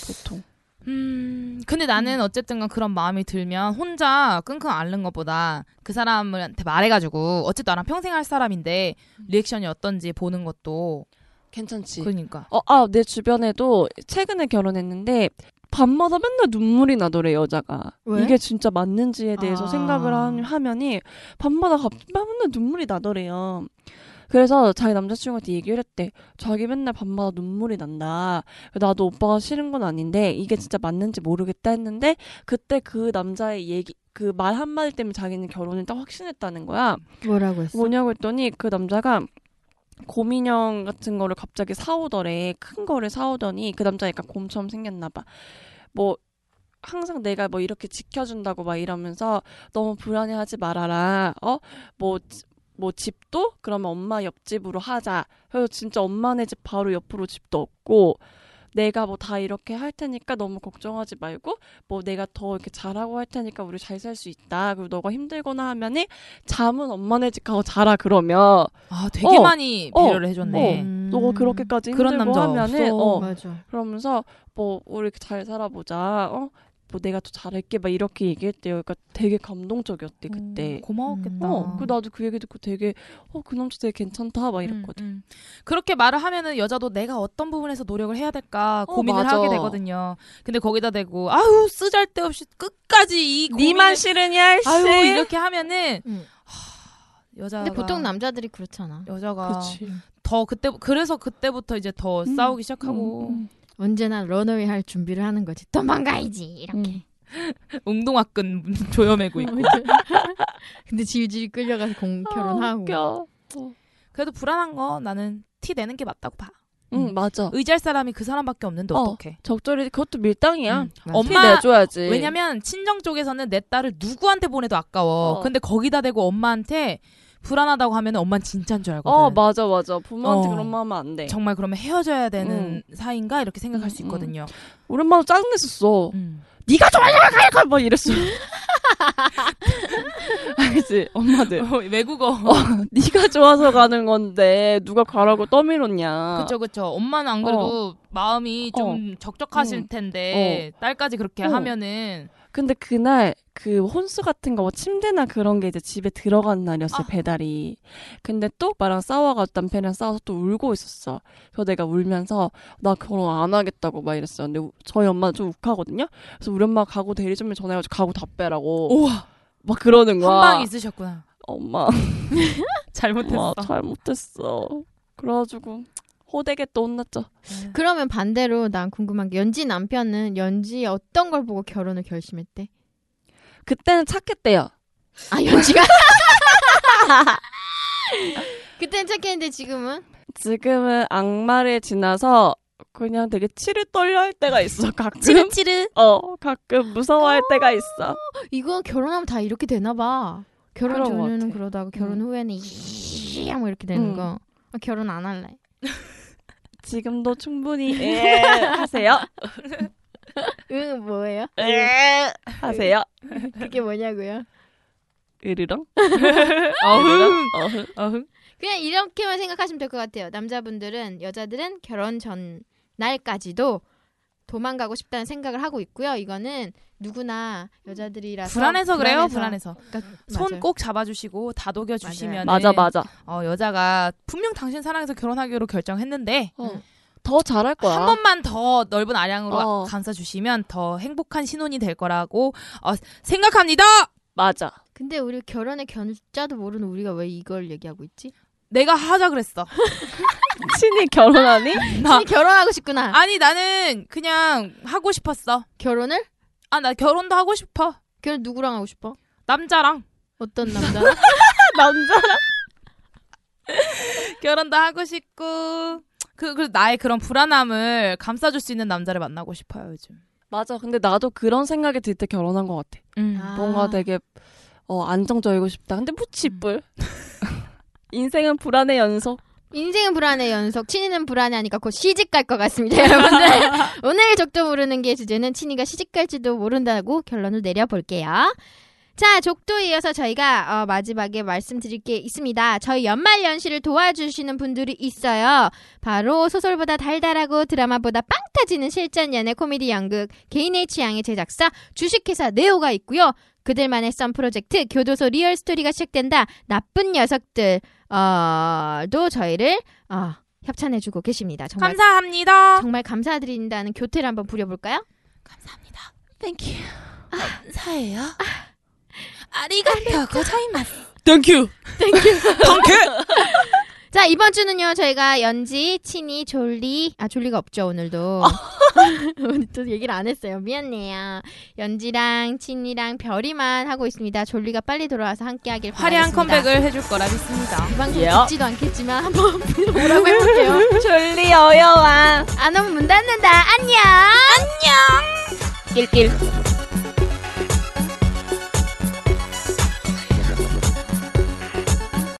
보통. 음, 근데 나는 어쨌든 그런 마음이 들면 혼자 끙끙 앓는 것보다 그 사람한테 말해가지고 어쨌든 나랑 평생 할 사람인데 리액션이 어떤지 보는 것도 괜찮지. 그러니까. 어, 아, 내 주변에도 최근에 결혼했는데 밤마다 맨날 눈물이 나더래 여자가 왜? 이게 진짜 맞는지에 대해서 아. 생각을 하- 하면이 밤마다 갑 맨날 눈물이 나더래요. 그래서 자기 남자친구한테 얘기를 했대. 자기 맨날 밤마다 눈물이 난다. 나도 오빠가 싫은 건 아닌데 이게 진짜 맞는지 모르겠다 했는데 그때 그 남자의 얘기 그 말 한마디 때문에 자기는 결혼을 딱 확신했다는 거야. 뭐라고 했어? 뭐냐고 했더니 그 남자가 곰인형 같은 거를 갑자기 사오더래. 큰 거를 사오더니 그 남자 약간 곰처럼 생겼나 봐. 뭐 항상 내가 뭐 이렇게 지켜준다고 막 이러면서 너무 불안해하지 말아라. 어? 뭐, 지- 뭐 집도 그러면 엄마 옆집으로 하자. 그래서 진짜 엄마네 집 바로 옆으로 집도 없고 내가 뭐 다 이렇게 할 테니까 너무 걱정하지 말고 뭐 내가 더 이렇게 잘하고 할 테니까 우리 잘 살 수 있다. 그리고 너가 힘들거나 하면은 잠은 엄마네 집 가고 자라 그러면 아, 되게 어, 많이 어, 배려를 해줬네. 음. 너가 그렇게까지 힘들고 남자 하면은 없어. 어 맞아. 그러면서 뭐 우리 잘 살아보자. 어? 뭐 내가 더 잘할게 막 이렇게 얘기했대요. 그러니까 되게 감동적이었대 그때. 음, 고마웠겠다. 어, 그 나도 그 얘기 듣고 되게 어 그 남자 되게 괜찮다 막 음, 이랬거든. 음. 그렇게 말을 하면은 여자도 내가 어떤 부분에서 노력을 해야 될까 어, 고민을 맞아. 하게 되거든요. 근데 거기다 대고 아유 쓰잘데없이 끝까지 이 니만 싫으냐 씨. 아유 이렇게 하면은 응. 하, 여자가 근데 보통 남자들이 그렇잖아. 여자가 그치. 더 그때 그래서 그때부터 이제 더 음. 싸우기 시작하고 음, 언제나 런어웨이 할 준비를 하는 거지. 도망가야지 이렇게. 음. 웅동학근 조여매고 있고 근데 질질 끌려가서 공 아, 결혼하고. 웃겨. 그래도 불안한 거 나는 티 내는 게 맞다고 봐. 응 맞아. 의지할 사람이 그 사람밖에 없는데 어. 어떡해? 적절히 그것도 밀당이야. 음. 맞아. 티 엄마 내줘야지. 왜냐면 친정 쪽에서는 내 딸을 누구한테 보내도 아까워. 어. 근데 거기다 대고 엄마한테 불안하다고 하면 엄만 진짜인 줄 알거든. 어 맞아 맞아. 부모한테 어. 그런 마음 하면 안 돼. 정말 그러면 헤어져야 되는 사이인가 이렇게 생각할 음, 수 음. 있거든요. 우리 엄마도 짜증냈었어. 음. 네가 좋아야 가야 막 이랬어. 알지 엄마들. 어, 외국어. 네가 좋아서 가는 건데 누가 가라고 떠밀었냐. 그쵸 그쵸. 엄마는 안 그래도 마음이 좀 적적하실 음. 텐데 딸까지 그렇게 어. 하면은 근데 그날 그 혼수 같은 거, 뭐 침대나 그런 게 이제 집에 들어간 날이었어요, 아. 배달이. 근데 또 오빠랑 싸워가지고 남편이랑 싸워서 또 울고 있었어. 그래서 내가 울면서 나 결혼 안 하겠다고 막 이랬어요. 근데 우- 저희 엄마는 좀 욱하거든요. 그래서 우리 엄마가 가구 대리점에 전화해가지고 가구 다 빼라고. 우와 막 그러는 거야. 한방 있으셨구나. 엄마, 잘못했어. 엄마 잘못했어. 그래가지고 호되게 또 혼났죠. 그러면 반대로 난 궁금한 게 연지 남편은 연지 어떤 걸 보고 결혼을 결심했대? 그때는 착했대요. 아 연지가? 그땐 착했는데 지금은? 지금은 악마를 지나서 그냥 되게 치를 떨려 할 때가 있어, 가끔. 치르 치르. 어, 가끔 무서워할 때가 있어. 이거 결혼하면 다 이렇게 되나 봐. 결혼 그런 것 전에는 같아. 그러다가 결혼 음. 후에는 이뭐 이렇게 되는 음. 거. 아, 결혼 안 할래. 지금도 충분히 예, 하세요. 응 뭐예요? 예, 하세요. 그게 뭐냐고요? 으르렁. 어흥. 어흥. 어흥. 그냥 이렇게만 생각하시면 될 것 같아요. 남자분들은 여자들은 결혼 전 날까지도 도망가고 싶다는 생각을 하고 있고요. 이거는 누구나 여자들이라서 불안해서 그래요. 불안해서. 불안해서. 그러니까 손. 꼭 잡아주시고 다독여 주시면 맞아 맞아. 어, 여자가 분명 당신 사랑해서 결혼하기로 결정했는데 어. 더 잘할 거야. 한 번만 더 넓은 아량으로 어. 감싸 주시면 더 행복한 신혼이 될 거라고 어, 생각합니다. 맞아. 근데 우리 결혼의 견자도 모르는 우리가 왜 이걸 얘기하고 있지? 내가 하자 그랬어. 친히 결혼하니? 나 아니, 결혼하고 싶구나. 아니 나는 그냥 하고 싶었어. 결혼을? 아 나 결혼도 하고 싶어. 결혼 누구랑 하고 싶어? 남자랑 어떤 남자? 남자. 결혼도 하고 싶고 그, 그 나의 그런 불안함을 감싸줄 수 있는 남자를 만나고 싶어요 요즘. 맞아. 근데 나도 그런 생각이 들 때 결혼한 것 같아. 음. 아. 뭔가 되게 어, 안정적이고 싶다. 근데 뭐 지뿔. 인생은 불안의 연속. 인생은 불안의 연속, 친이는 불안해하니까 곧 시집 갈 것 같습니다, 여러분들. 오늘 족도 모르는 게 주제는 친이가 시집 갈지도 모른다고 결론을 내려볼게요. 자, 족도 이어서 저희가 어, 마지막에 말씀드릴 게 있습니다. 저희 연말 연시를 도와주시는 분들이 있어요. 바로 소설보다 달달하고 드라마보다 빵 터지는 실전 연애 코미디 연극 개인의 취향의 제작사 주식회사 네오가 있고요. 그들만의 썬 프로젝트 교도소 real 스토리가 시작된다. 나쁜 녀석들 어 도 저희를 어, 협찬해주고 계십니다. 정말 감사합니다. 정말 감사드린다는 교태를 한번 부려볼까요? 감사합니다. Thank you. 감사해요. ありがとうございます. Thank you. 자 이번 주는요 저희가 연지, 친이, 졸리 아 졸리가 없죠 오늘도 오늘 또 얘기를 안 했어요 미안해요 연지랑 친이랑 별이만 하고 있습니다 졸리가 빨리 돌아와서 함께 하길 화려한 바라겠습니다. 컴백을 해줄 거라 믿습니다. 이 방송 예. 듣지도 않겠지만 한번 뭐라고 해볼게요 졸리 어여왕. 안 오면 문 닫는다 안녕 낄낄.